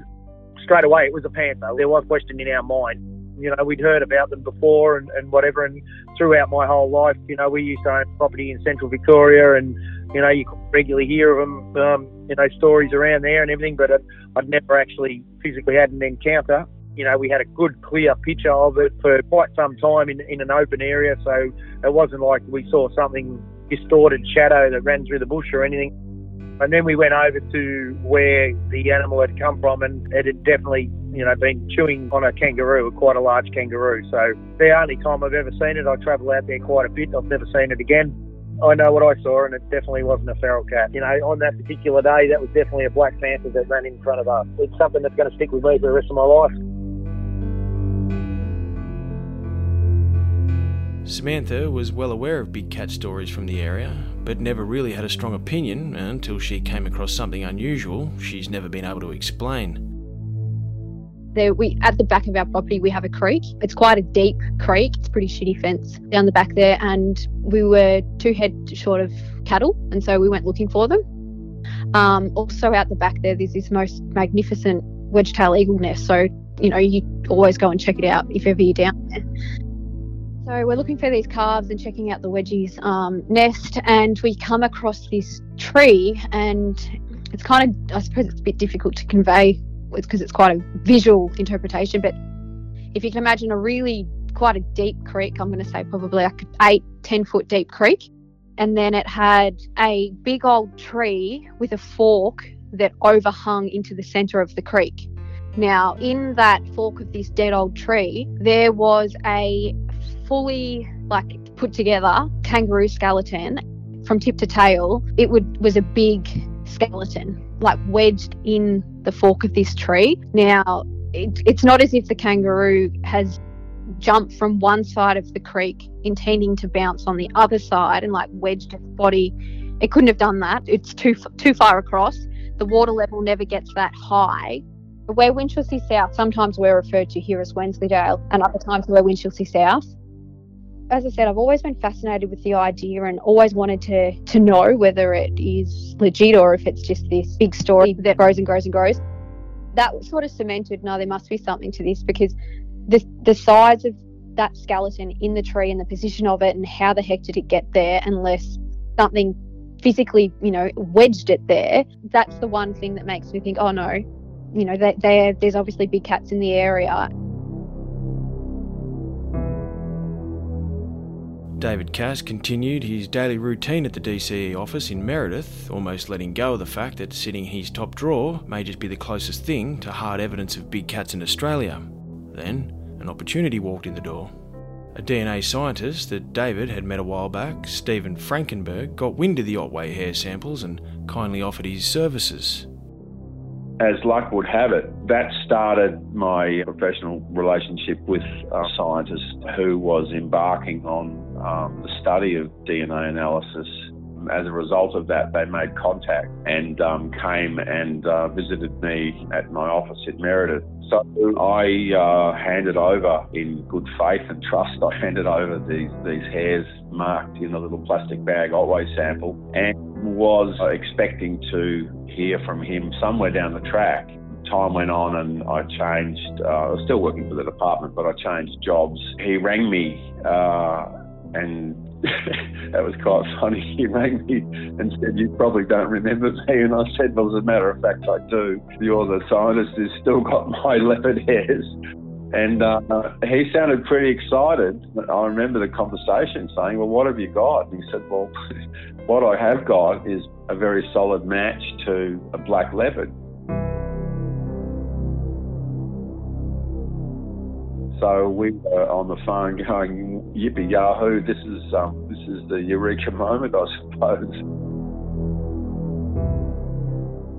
Straight away, it was a panther. There was a question in our mind. You know, we'd heard about them before and, and whatever. And throughout my whole life, you know, we used to own property in central Victoria and, you know, you regularly hear of them, um, you know, stories around there and everything, but I'd never actually physically had an encounter. You know, we had a good, clear picture of it for quite some time in, in an open area, so it wasn't like we saw something distorted shadow that ran through the bush or anything. And then we went over to where the animal had come from, and it had definitely, you know, been chewing on a kangaroo, quite a large kangaroo. So the only time I've ever seen it, I travel out there quite a bit. I've never seen it again. I know what I saw, and it definitely wasn't a feral cat. You know, on that particular day, that was definitely a black panther that ran in front of us. It's something that's going to stick with me for the rest of my life. Samantha was well aware of big cat stories from the area, but never really had a strong opinion until she came across something unusual she's never been able to explain. There, we at the back of our property we have a creek. It's quite a deep creek. It's pretty shitty fence down the back there, and we were two head short of cattle, and so we went looking for them. Um, also out the back there, there's this most magnificent wedge-tail eagle nest. So you know you always go and check it out if ever you're down there. So we're looking for these calves and checking out the wedgies um, nest, and we come across this tree, and it's kind of I suppose it's a bit difficult to convey because it's quite a visual interpretation. But if you can imagine a really quite a deep creek, I'm going to say probably like eight, ten foot deep creek, and then it had a big old tree with a fork that overhung into the center of the creek. Now, in that fork of this dead old tree, there was a fully like put together kangaroo skeleton from tip to tail. It would was a big skeleton, like wedged in the fork of this tree. Now, it, it's not as if the kangaroo has jumped from one side of the creek intending to bounce on the other side and like wedged its body. It couldn't have done that. It's too too far across. The water level never gets that high. Where Winchelsea South, sometimes we're referred to here as Wensleydale, and other times we're Winchelsea South as I said, I've always been fascinated with the idea and always wanted to to know whether it is legit or if it's just this big story that grows and grows and grows. That sort of cemented, no, there must be something to this because the the size of that skeleton in the tree and the position of it and how the heck did it get there unless something physically, you know, wedged it there. That's the one thing that makes me think, oh no, you know, there there's obviously big cats in the area. David Cass continued his daily routine at the DCE office in Meredith, almost letting go of the fact that sitting in his top drawer may just be the closest thing to hard evidence of big cats in Australia. Then, an opportunity walked in the door. A DNA scientist that David had met a while back, Stephen Frankenberg, got wind of the Otway hair samples and kindly offered his services as luck would have it, that started my professional relationship with a scientist who was embarking on um, the study of DNA analysis. As a result of that, they made contact and um, came and uh, visited me at my office in Meredith. So I uh, handed over, in good faith and trust, I handed over these, these hairs marked in a little plastic bag Otway sample and was expecting to hear from him somewhere down the track. Time went on and I changed, uh, I was still working for the department, but I changed jobs. He rang me uh, and that was quite funny. He rang me and said, You probably don't remember me. And I said, Well, as a matter of fact, I do. You're the scientist who's still got my leopard hairs. And uh, he sounded pretty excited. I remember the conversation saying, Well, what have you got? And he said, Well, what I have got is a very solid match to a black leopard. So we were on the phone going, "Yippee yahoo! This is um, this is the eureka moment, I suppose."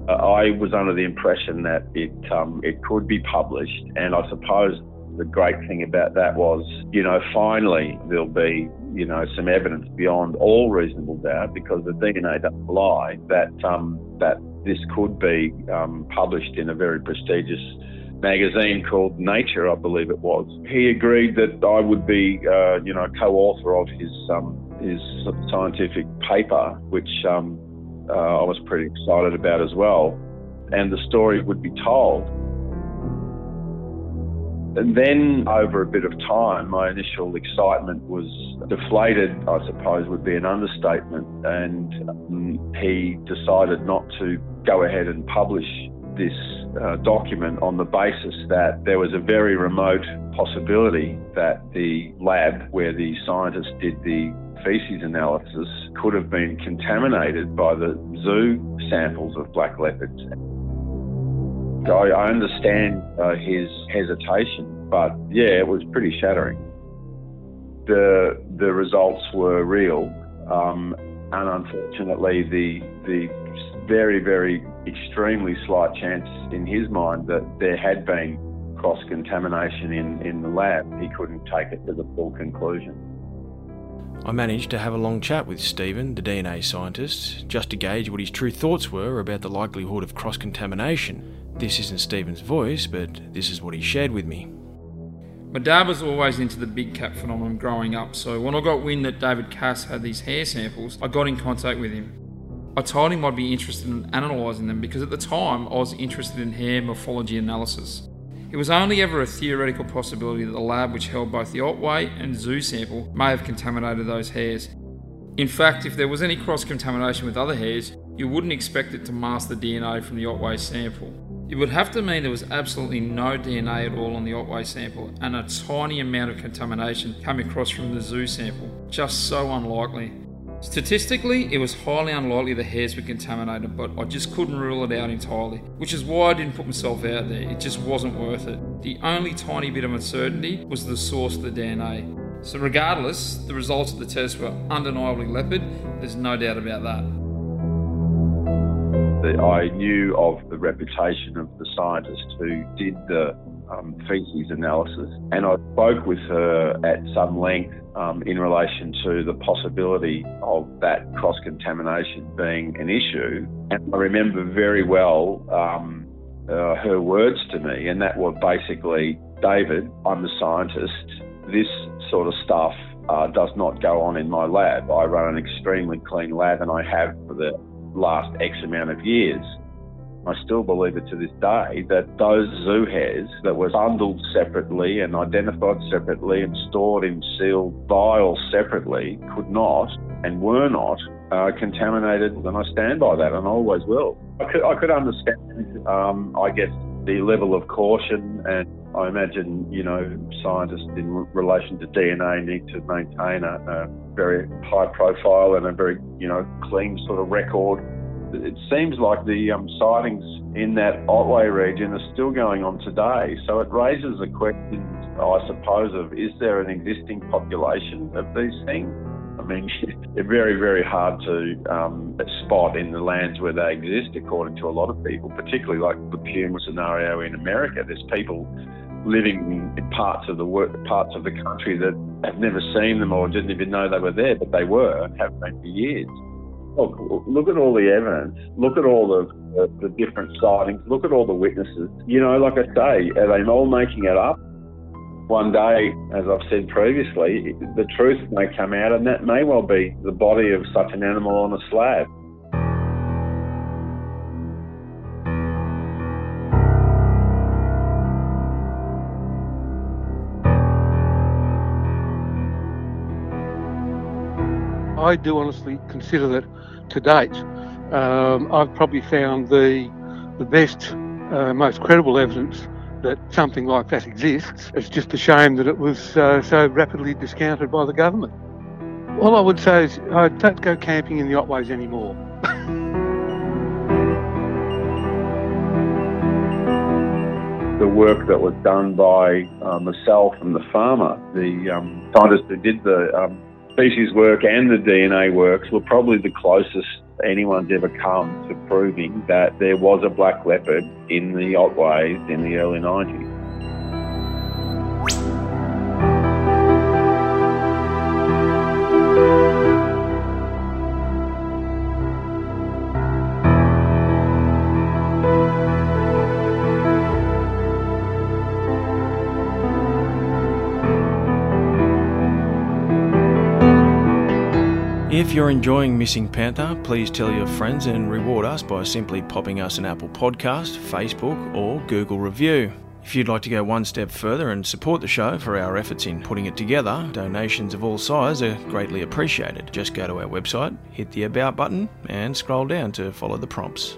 Uh, I was under the impression that it um, it could be published, and I suppose the great thing about that was, you know, finally there'll be, you know, some evidence beyond all reasonable doubt because the DNA doesn't lie that um, that this could be um, published in a very prestigious magazine called Nature, I believe it was. He agreed that I would be, uh, you know, co-author of his um, his scientific paper, which um, uh, I was pretty excited about as well, and the story would be told. And then, over a bit of time, my initial excitement was deflated, I suppose would be an understatement. And um, he decided not to go ahead and publish this uh, document on the basis that there was a very remote possibility that the lab where the scientists did the feces analysis could have been contaminated by the zoo samples of black leopards. I, understand uh, his hesitation, but yeah, it was pretty shattering. The the results were real, um, and unfortunately, the the very very extremely slight chance in his mind that there had been cross contamination in, in the lab, he couldn't take it to the full conclusion. I managed to have a long chat with Stephen, the DNA scientist, just to gauge what his true thoughts were about the likelihood of cross contamination. This isn't Stephen's voice, but this is what he shared with me. My dad was always into the big cat phenomenon growing up, so when I got wind that David Cass had these hair samples, I got in contact with him. I told him I'd be interested in analysing them because at the time I was interested in hair morphology analysis. It was only ever a theoretical possibility that the lab which held both the Otway and zoo sample may have contaminated those hairs. In fact, if there was any cross contamination with other hairs, you wouldn't expect it to mask the DNA from the Otway sample. It would have to mean there was absolutely no DNA at all on the Otway sample and a tiny amount of contamination came across from the zoo sample. Just so unlikely. Statistically, it was highly unlikely the hairs were contaminated, but I just couldn't rule it out entirely, which is why I didn't put myself out there. It just wasn't worth it. The only tiny bit of uncertainty was the source of the DNA. So, regardless, the results of the test were undeniably leopard, there's no doubt about that. I knew of the reputation of the scientist who did the um, feces analysis, and I spoke with her at some length um, in relation to the possibility of that cross contamination being an issue. And I remember very well um, uh, her words to me, and that were basically David, I'm the scientist. This sort of stuff uh, does not go on in my lab. I run an extremely clean lab, and I have for the last X amount of years. I still believe it to this day that those zoo hairs that were bundled separately and identified separately and stored in sealed vials separately could not and were not uh, contaminated, and I stand by that, and I always will. I could, I could understand, um, I guess, the level of caution, and I imagine, you know, scientists in relation to DNA need to maintain a, a very high profile and a very, you know, clean sort of record it seems like the um, sightings in that Otway region are still going on today. So it raises a question, I suppose, of is there an existing population of these things? I mean, they're very, very hard to um, spot in the lands where they exist, according to a lot of people, particularly like the Puma scenario in America. There's people living in parts of the work, parts of the country that have never seen them or didn't even know they were there, but they were, have been for years. Look, look at all the evidence. Look at all the, the, the different sightings. Look at all the witnesses. You know, like I say, are they all making it up? One day, as I've said previously, the truth may come out, and that may well be the body of such an animal on a slab. I do honestly consider that to date, um, I've probably found the the best, uh, most credible evidence that something like that exists. It's just a shame that it was uh, so rapidly discounted by the government. All I would say is I don't go camping in the Otways anymore. the work that was done by uh, myself and the farmer, the um, scientist who did the um, feces work and the DNA works were probably the closest anyone's ever come to proving that there was a black leopard in the Otways in the early 90s. If you're enjoying Missing Panther, please tell your friends and reward us by simply popping us an Apple Podcast, Facebook, or Google review. If you'd like to go one step further and support the show for our efforts in putting it together, donations of all size are greatly appreciated. Just go to our website, hit the About button, and scroll down to follow the prompts.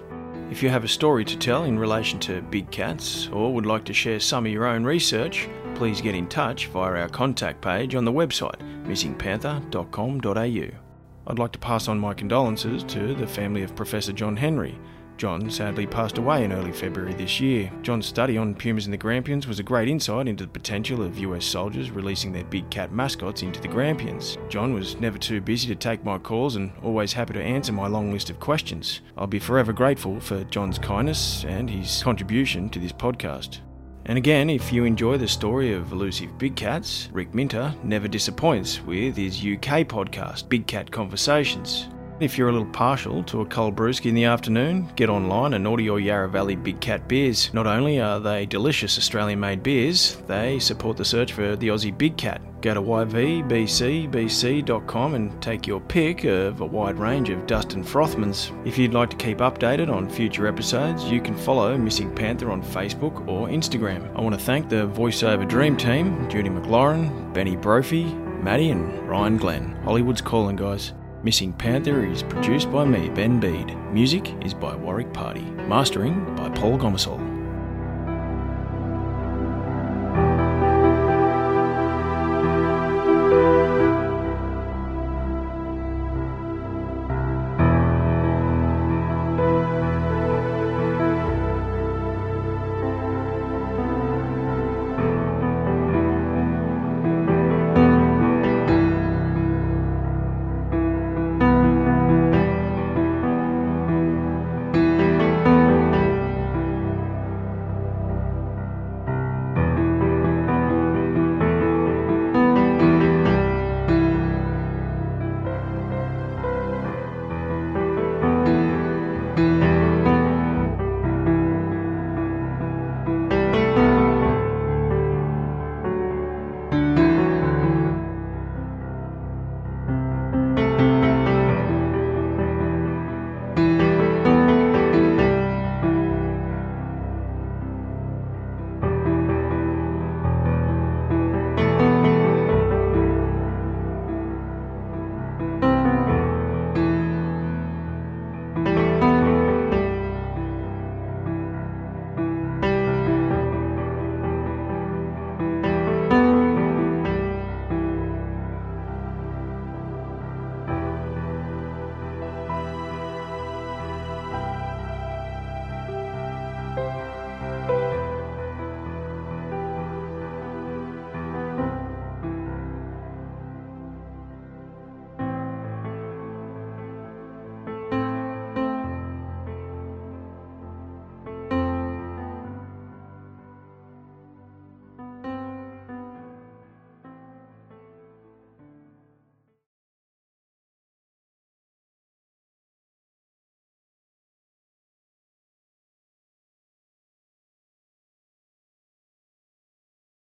If you have a story to tell in relation to big cats or would like to share some of your own research, please get in touch via our contact page on the website missingpanther.com.au. I'd like to pass on my condolences to the family of Professor John Henry. John sadly passed away in early February this year. John's study on pumas in the Grampians was a great insight into the potential of US soldiers releasing their big cat mascots into the Grampians. John was never too busy to take my calls and always happy to answer my long list of questions. I'll be forever grateful for John's kindness and his contribution to this podcast. And again, if you enjoy the story of elusive big cats, Rick Minter never disappoints with his UK podcast, Big Cat Conversations. If you're a little partial to a cold brewski in the afternoon, get online and order your Yarra Valley Big Cat beers. Not only are they delicious Australian made beers, they support the search for the Aussie Big Cat. Go to yvbcbc.com and take your pick of a wide range of Dustin Frothmans. If you'd like to keep updated on future episodes, you can follow Missing Panther on Facebook or Instagram. I want to thank the voiceover dream team Judy McLaurin, Benny Brophy, Maddie, and Ryan Glenn. Hollywood's calling, guys. Missing Panther is produced by me, Ben Bede. Music is by Warwick Party. Mastering by Paul Gomersall.